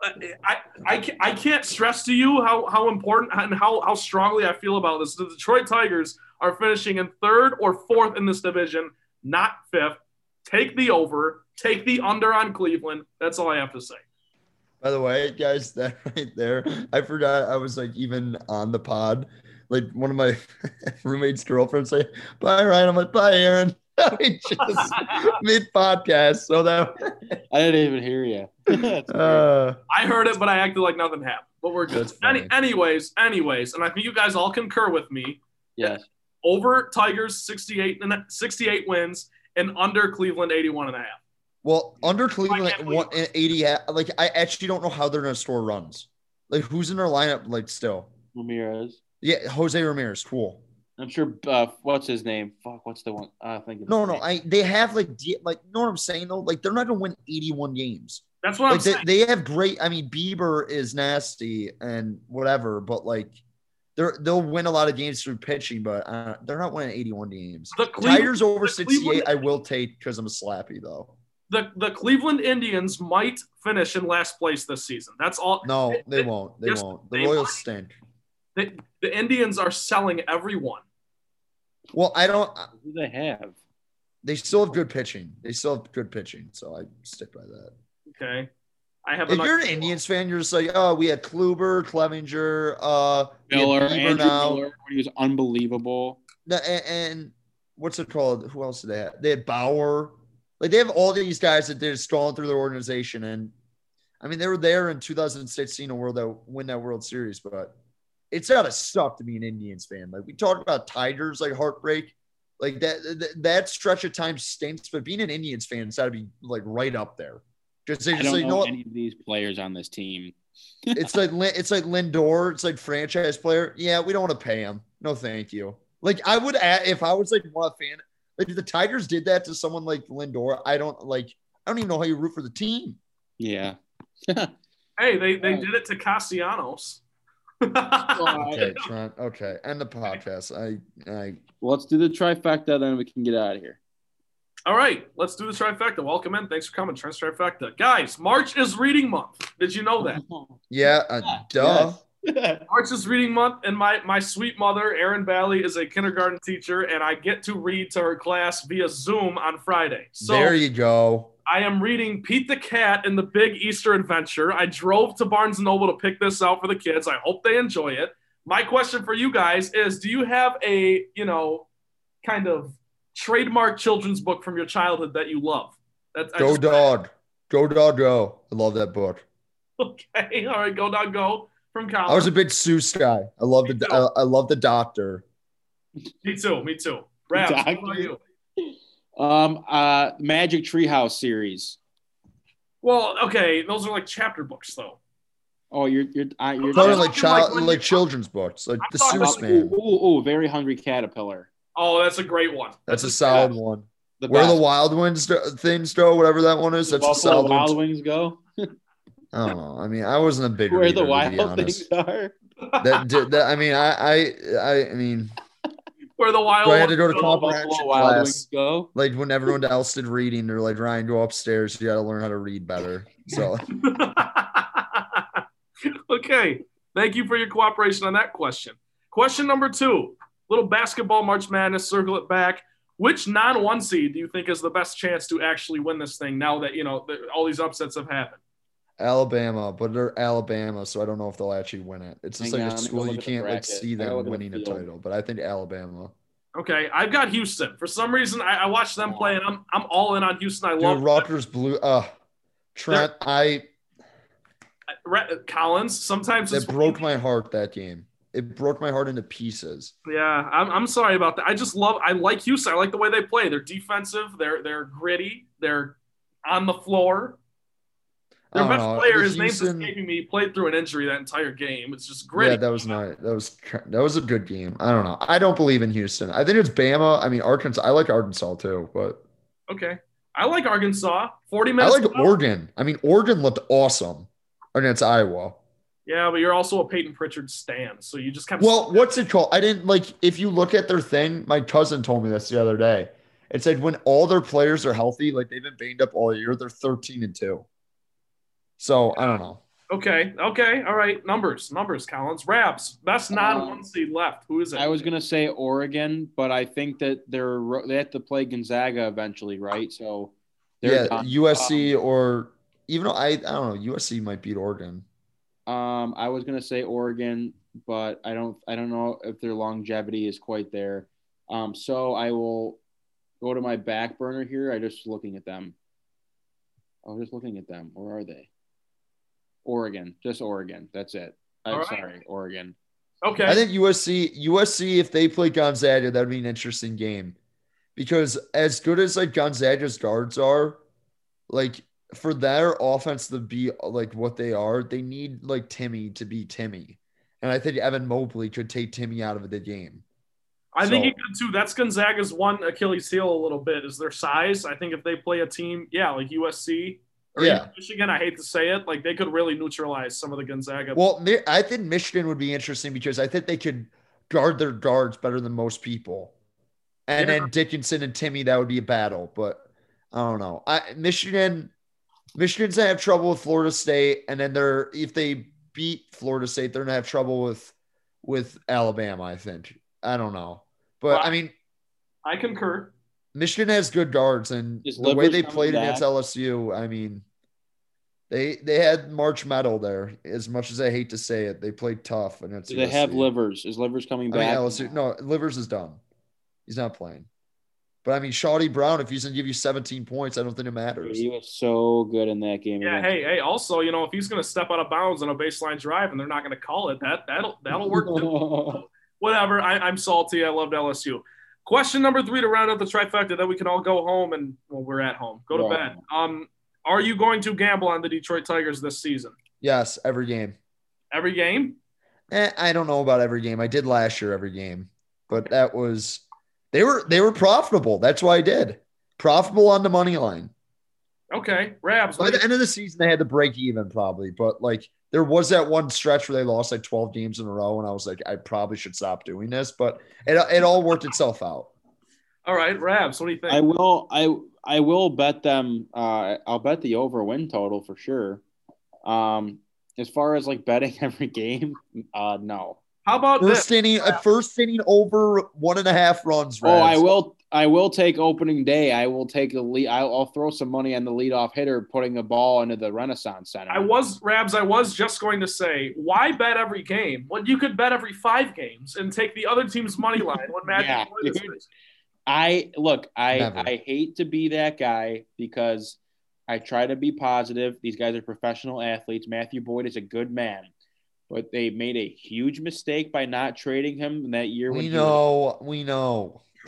Uh, I, I, I can't stress to you how, how important and how, how strongly I feel about this. The Detroit Tigers are finishing in third or fourth in this division, not fifth. Take the over, take the under on Cleveland. That's all I have to say. By the way, guys, that right there, I forgot I was like even on the pod. Like one of my roommate's girlfriends say, "Bye, Ryan." I'm like, "Bye, Aaron." We just mid podcast, so that I didn't even hear you. uh, I heard it, but I acted like nothing happened. But we're good. Any, anyways, anyways, and I think you guys all concur with me. Yes over Tigers 68 and 68 wins and under Cleveland 81 and a half. Well, under Cleveland 80 like I actually don't know how they're going to store runs. Like who's in their lineup like still? Ramirez. Yeah, Jose Ramirez, cool. I'm sure uh, what's his name? Fuck, what's the one? Uh, I think No, no, I they have like like you know what I'm saying though? Like they're not going to win 81 games. That's what like, I'm saying. They, they have great I mean Bieber is nasty and whatever, but like they're, they'll win a lot of games through pitching, but uh, they're not winning 81 games. The Tigers over 68, I will take because I'm a slappy though. The the Cleveland Indians might finish in last place this season. That's all. No, they, they won't. They yes, won't. The Royals might. stink. The, the Indians are selling everyone. Well, I don't. Who do they have? They still have good pitching. They still have good pitching, so I stick by that. Okay. I have. If you're an Indians fan, you're just like, oh, we had Kluber, Clevinger, uh, Miller, Andrew now. Miller, he was unbelievable. And, and, what's it called? Who else did they have? They had Bauer. Like they have all these guys that they're strolling through their organization, and I mean they were there in 2016 to world that win that World Series, but it's gotta suck to be an Indians fan. Like we talked about Tigers, like heartbreak, like that that, that stretch of time stinks, but being an Indians fan, it's gotta be like right up there. Just say, I don't say, know, know any of these players on this team. it's like it's like Lindor. It's like franchise player. Yeah, we don't want to pay him. No, thank you. Like I would add if I was like one fan. Like if the Tigers did that to someone like Lindor, I don't like. I don't even know how you root for the team. Yeah. hey, they they did it to Castellanos. Okay, Trent. Okay, end the podcast. I I. Well, let's do the trifecta, then we can get out of here. All right, let's do the trifecta. Welcome in. Thanks for coming. Trent's trifecta. Guys, March is reading month. Did you know that? Yeah, uh, duh. Yes. March is reading month, and my, my sweet mother, Erin Balley, is a kindergarten teacher, and I get to read to her class via Zoom on Friday. So there you go. I am reading Pete the Cat and the Big Easter Adventure. I drove to Barnes and Noble to pick this out for the kids. I hope they enjoy it. My question for you guys is: Do you have a you know kind of trademark children's book from your childhood that you love? That's Go Dog, Go Dog Go. I love that book. Okay, all right, Go Dog Go from college. I was a big Seuss guy. I love the I, uh, I, love the Doctor. Me too. Me too. Rabs, what about you? Um, uh, Magic Treehouse series. Well, okay, those are like chapter books, though. Oh, you're you're uh, you're talking like child like, like children's books, like I'm the Seuss man. Ooh, ooh, ooh, very hungry caterpillar. Oh, that's a great one. That's, that's a, solid one. The Where best. the wild wings things go, whatever that one is. The that's a solid wild wings go. I don't know. I mean, I wasn't a big where reader, the wild things are. that, that I mean, I I I mean where the wild. So I had to go to comprehension class. Go. Like when everyone else did reading, they're like, Ryan, go upstairs. You got to learn how to read better. So. okay. Thank you for your cooperation on that question. Question number two: Little basketball March Madness. Circle it back. Which non-one seed do you think is the best chance to actually win this thing? Now that you know all these upsets have happened. Alabama, but they're Alabama, so I don't know if they'll actually win it. It's just Hang like on, a school you can't like see them winning the a title, but I think Alabama. Okay, I've got Houston. For some reason, I, I watched them play, and I'm I'm all in on Houston. I Dude, love Rutgers blue. Uh, Trent, they're, I. Collins. Sometimes it broke my heart that game. It broke my heart into pieces. Yeah, I'm, I'm sorry about that. I just love. I like Houston. I like the way they play. They're defensive. They're they're gritty. They're on the floor. Their uh-huh. best know. player, his Houston, name's escaping me. He played through an injury that entire game. It's just great. Yeah, that was not. That was that was a good game. I don't know. I don't believe in Houston. I think it's Bama. I mean Arkansas. I like Arkansas too, but okay. I like Arkansas. Forty minutes. I like ago. Oregon. I mean Oregon looked awesome against Iowa. Yeah, but you're also a Payton Pritchard stan, so you just kind of. Well, what's it called? I didn't like. If you look at their thing, my cousin told me this the other day. It said when all their players are healthy, like they've been banged up all year, they're thirteen and two. So I don't know. Okay. Okay. All right. Numbers. Numbers. Collins. Rabs. Best non one seed left. Who is it? I was gonna say Oregon, but I think that they're they have to play Gonzaga eventually, right? So yeah, done. USC um, or even though I I don't know USC might beat Oregon. Um, I was gonna say Oregon, but I don't I don't know if their longevity is quite there. Um, so I will go to my back burner here. I just looking at them. I was just looking at them. Where are they? Oregon, just Oregon. That's it. I'm right. sorry, Oregon. Okay. I think USC, USC, if they play Gonzaga, that would be an interesting game because as good as like Gonzaga's guards are, like for their offense to be like what they are, they need like Timmy to be Timmy. And I think Evan Mobley could take Timmy out of the game. I so, think he could too. That's Gonzaga's one Achilles heel a little bit is their size. I think if they play a team, yeah, like USC, or yeah. Michigan, I hate to say it, like they could really neutralize some of the Gonzaga. Well, I think Michigan would be interesting because I think they could guard their guards better than most people. And yeah. then Dickinson and Timmy, that would be a battle. But I don't know. I Michigan, Michigan's gonna have trouble with Florida State, and then they're if they beat Florida State, they're gonna have trouble with with Alabama. I think. I don't know, but well, I mean, I concur. Michigan has good guards, and Is the way they played back? against LSU, I mean, they they had March Metal there. As much as I hate to say it, they played tough. And it's they USC. have Livers? Is Livers coming back? I mean, LSU, no, Livers is done. He's not playing. But I mean, Chaundee Brown, if he's gonna give you 17 points, I don't think it matters. He was so good in that game. Yeah. Hey, hey. Also, you know, if he's gonna step out of bounds on a baseline drive and they're not gonna call it, that that'll that'll work. Whatever. I, I'm salty. I loved LSU. Question number three to round out the trifecta, then we can all go home and well, we're at home. Go to bed. Um, are you going to gamble on the Detroit Tigers this season? Yes, every game. Every game? Eh, I don't know about every game. I did last year every game, but that was they were they were profitable. That's why I did profitable on the money line. Okay, Rabs. By the end of the season, they had to break even probably, but like there was that one stretch where they lost like 12 games in a row, and I was like, I probably should stop doing this, but it, it all worked itself out. All right, Rabs, what do you think? I will I I will bet them uh I'll bet the over win total for sure. Um as far as like betting every game, uh no. How about first this? inning? Uh, first inning over one and a half runs. Rabs. Oh, I will. I will take opening day. I will take a lead. I'll, I'll, throw some money on the leadoff hitter putting a ball into the Renaissance Center. I was Rabs. I was just going to say, why bet every game when you could bet every five games and take the other team's money line when Matthew yeah, I look. I Never. I hate to be that guy because I try to be positive. These guys are professional athletes. Matthew Boyd is a good man, but they made a huge mistake by not trading him that year. We know. Was- we know.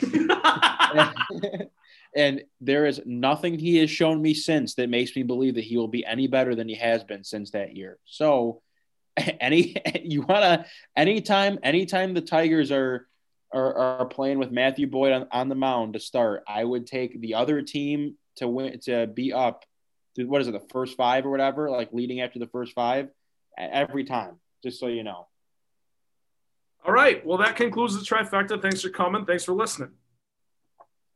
and there is nothing he has shown me since that makes me believe that he will be any better than he has been since that year. So any you want to anytime anytime the Tigers are, are are playing with Matthew Boyd on, on the mound to start, I would take the other team to win to be up to what is it the first five or whatever, like leading after the first five every time. Just so you know. All right. Well, that concludes the trifecta. Thanks for coming. Thanks for listening.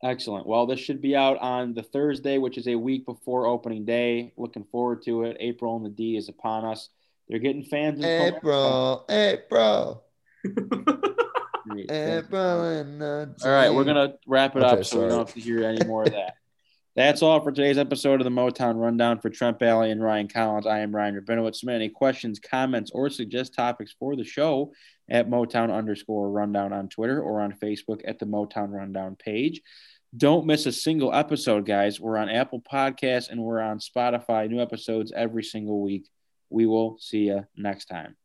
Excellent. Well, this should be out on the Thursday, which is a week before opening day. Looking forward to it. April and the D is upon us. They're getting fans. April, April. April and the D. All right, we're gonna wrap it okay, up so we don't have to hear any more of that. That's all for today's episode of the Motown Rundown. For Trent Balley and Ryan Collins, I am Ryan Rabinowitz. Submit any questions, comments, or suggest topics for the show at Motown underscore rundown on Twitter or on Facebook at the Motown Rundown page. Don't miss a single episode, guys. We're on Apple Podcasts and we're on Spotify. New episodes every single week. We will see you next time.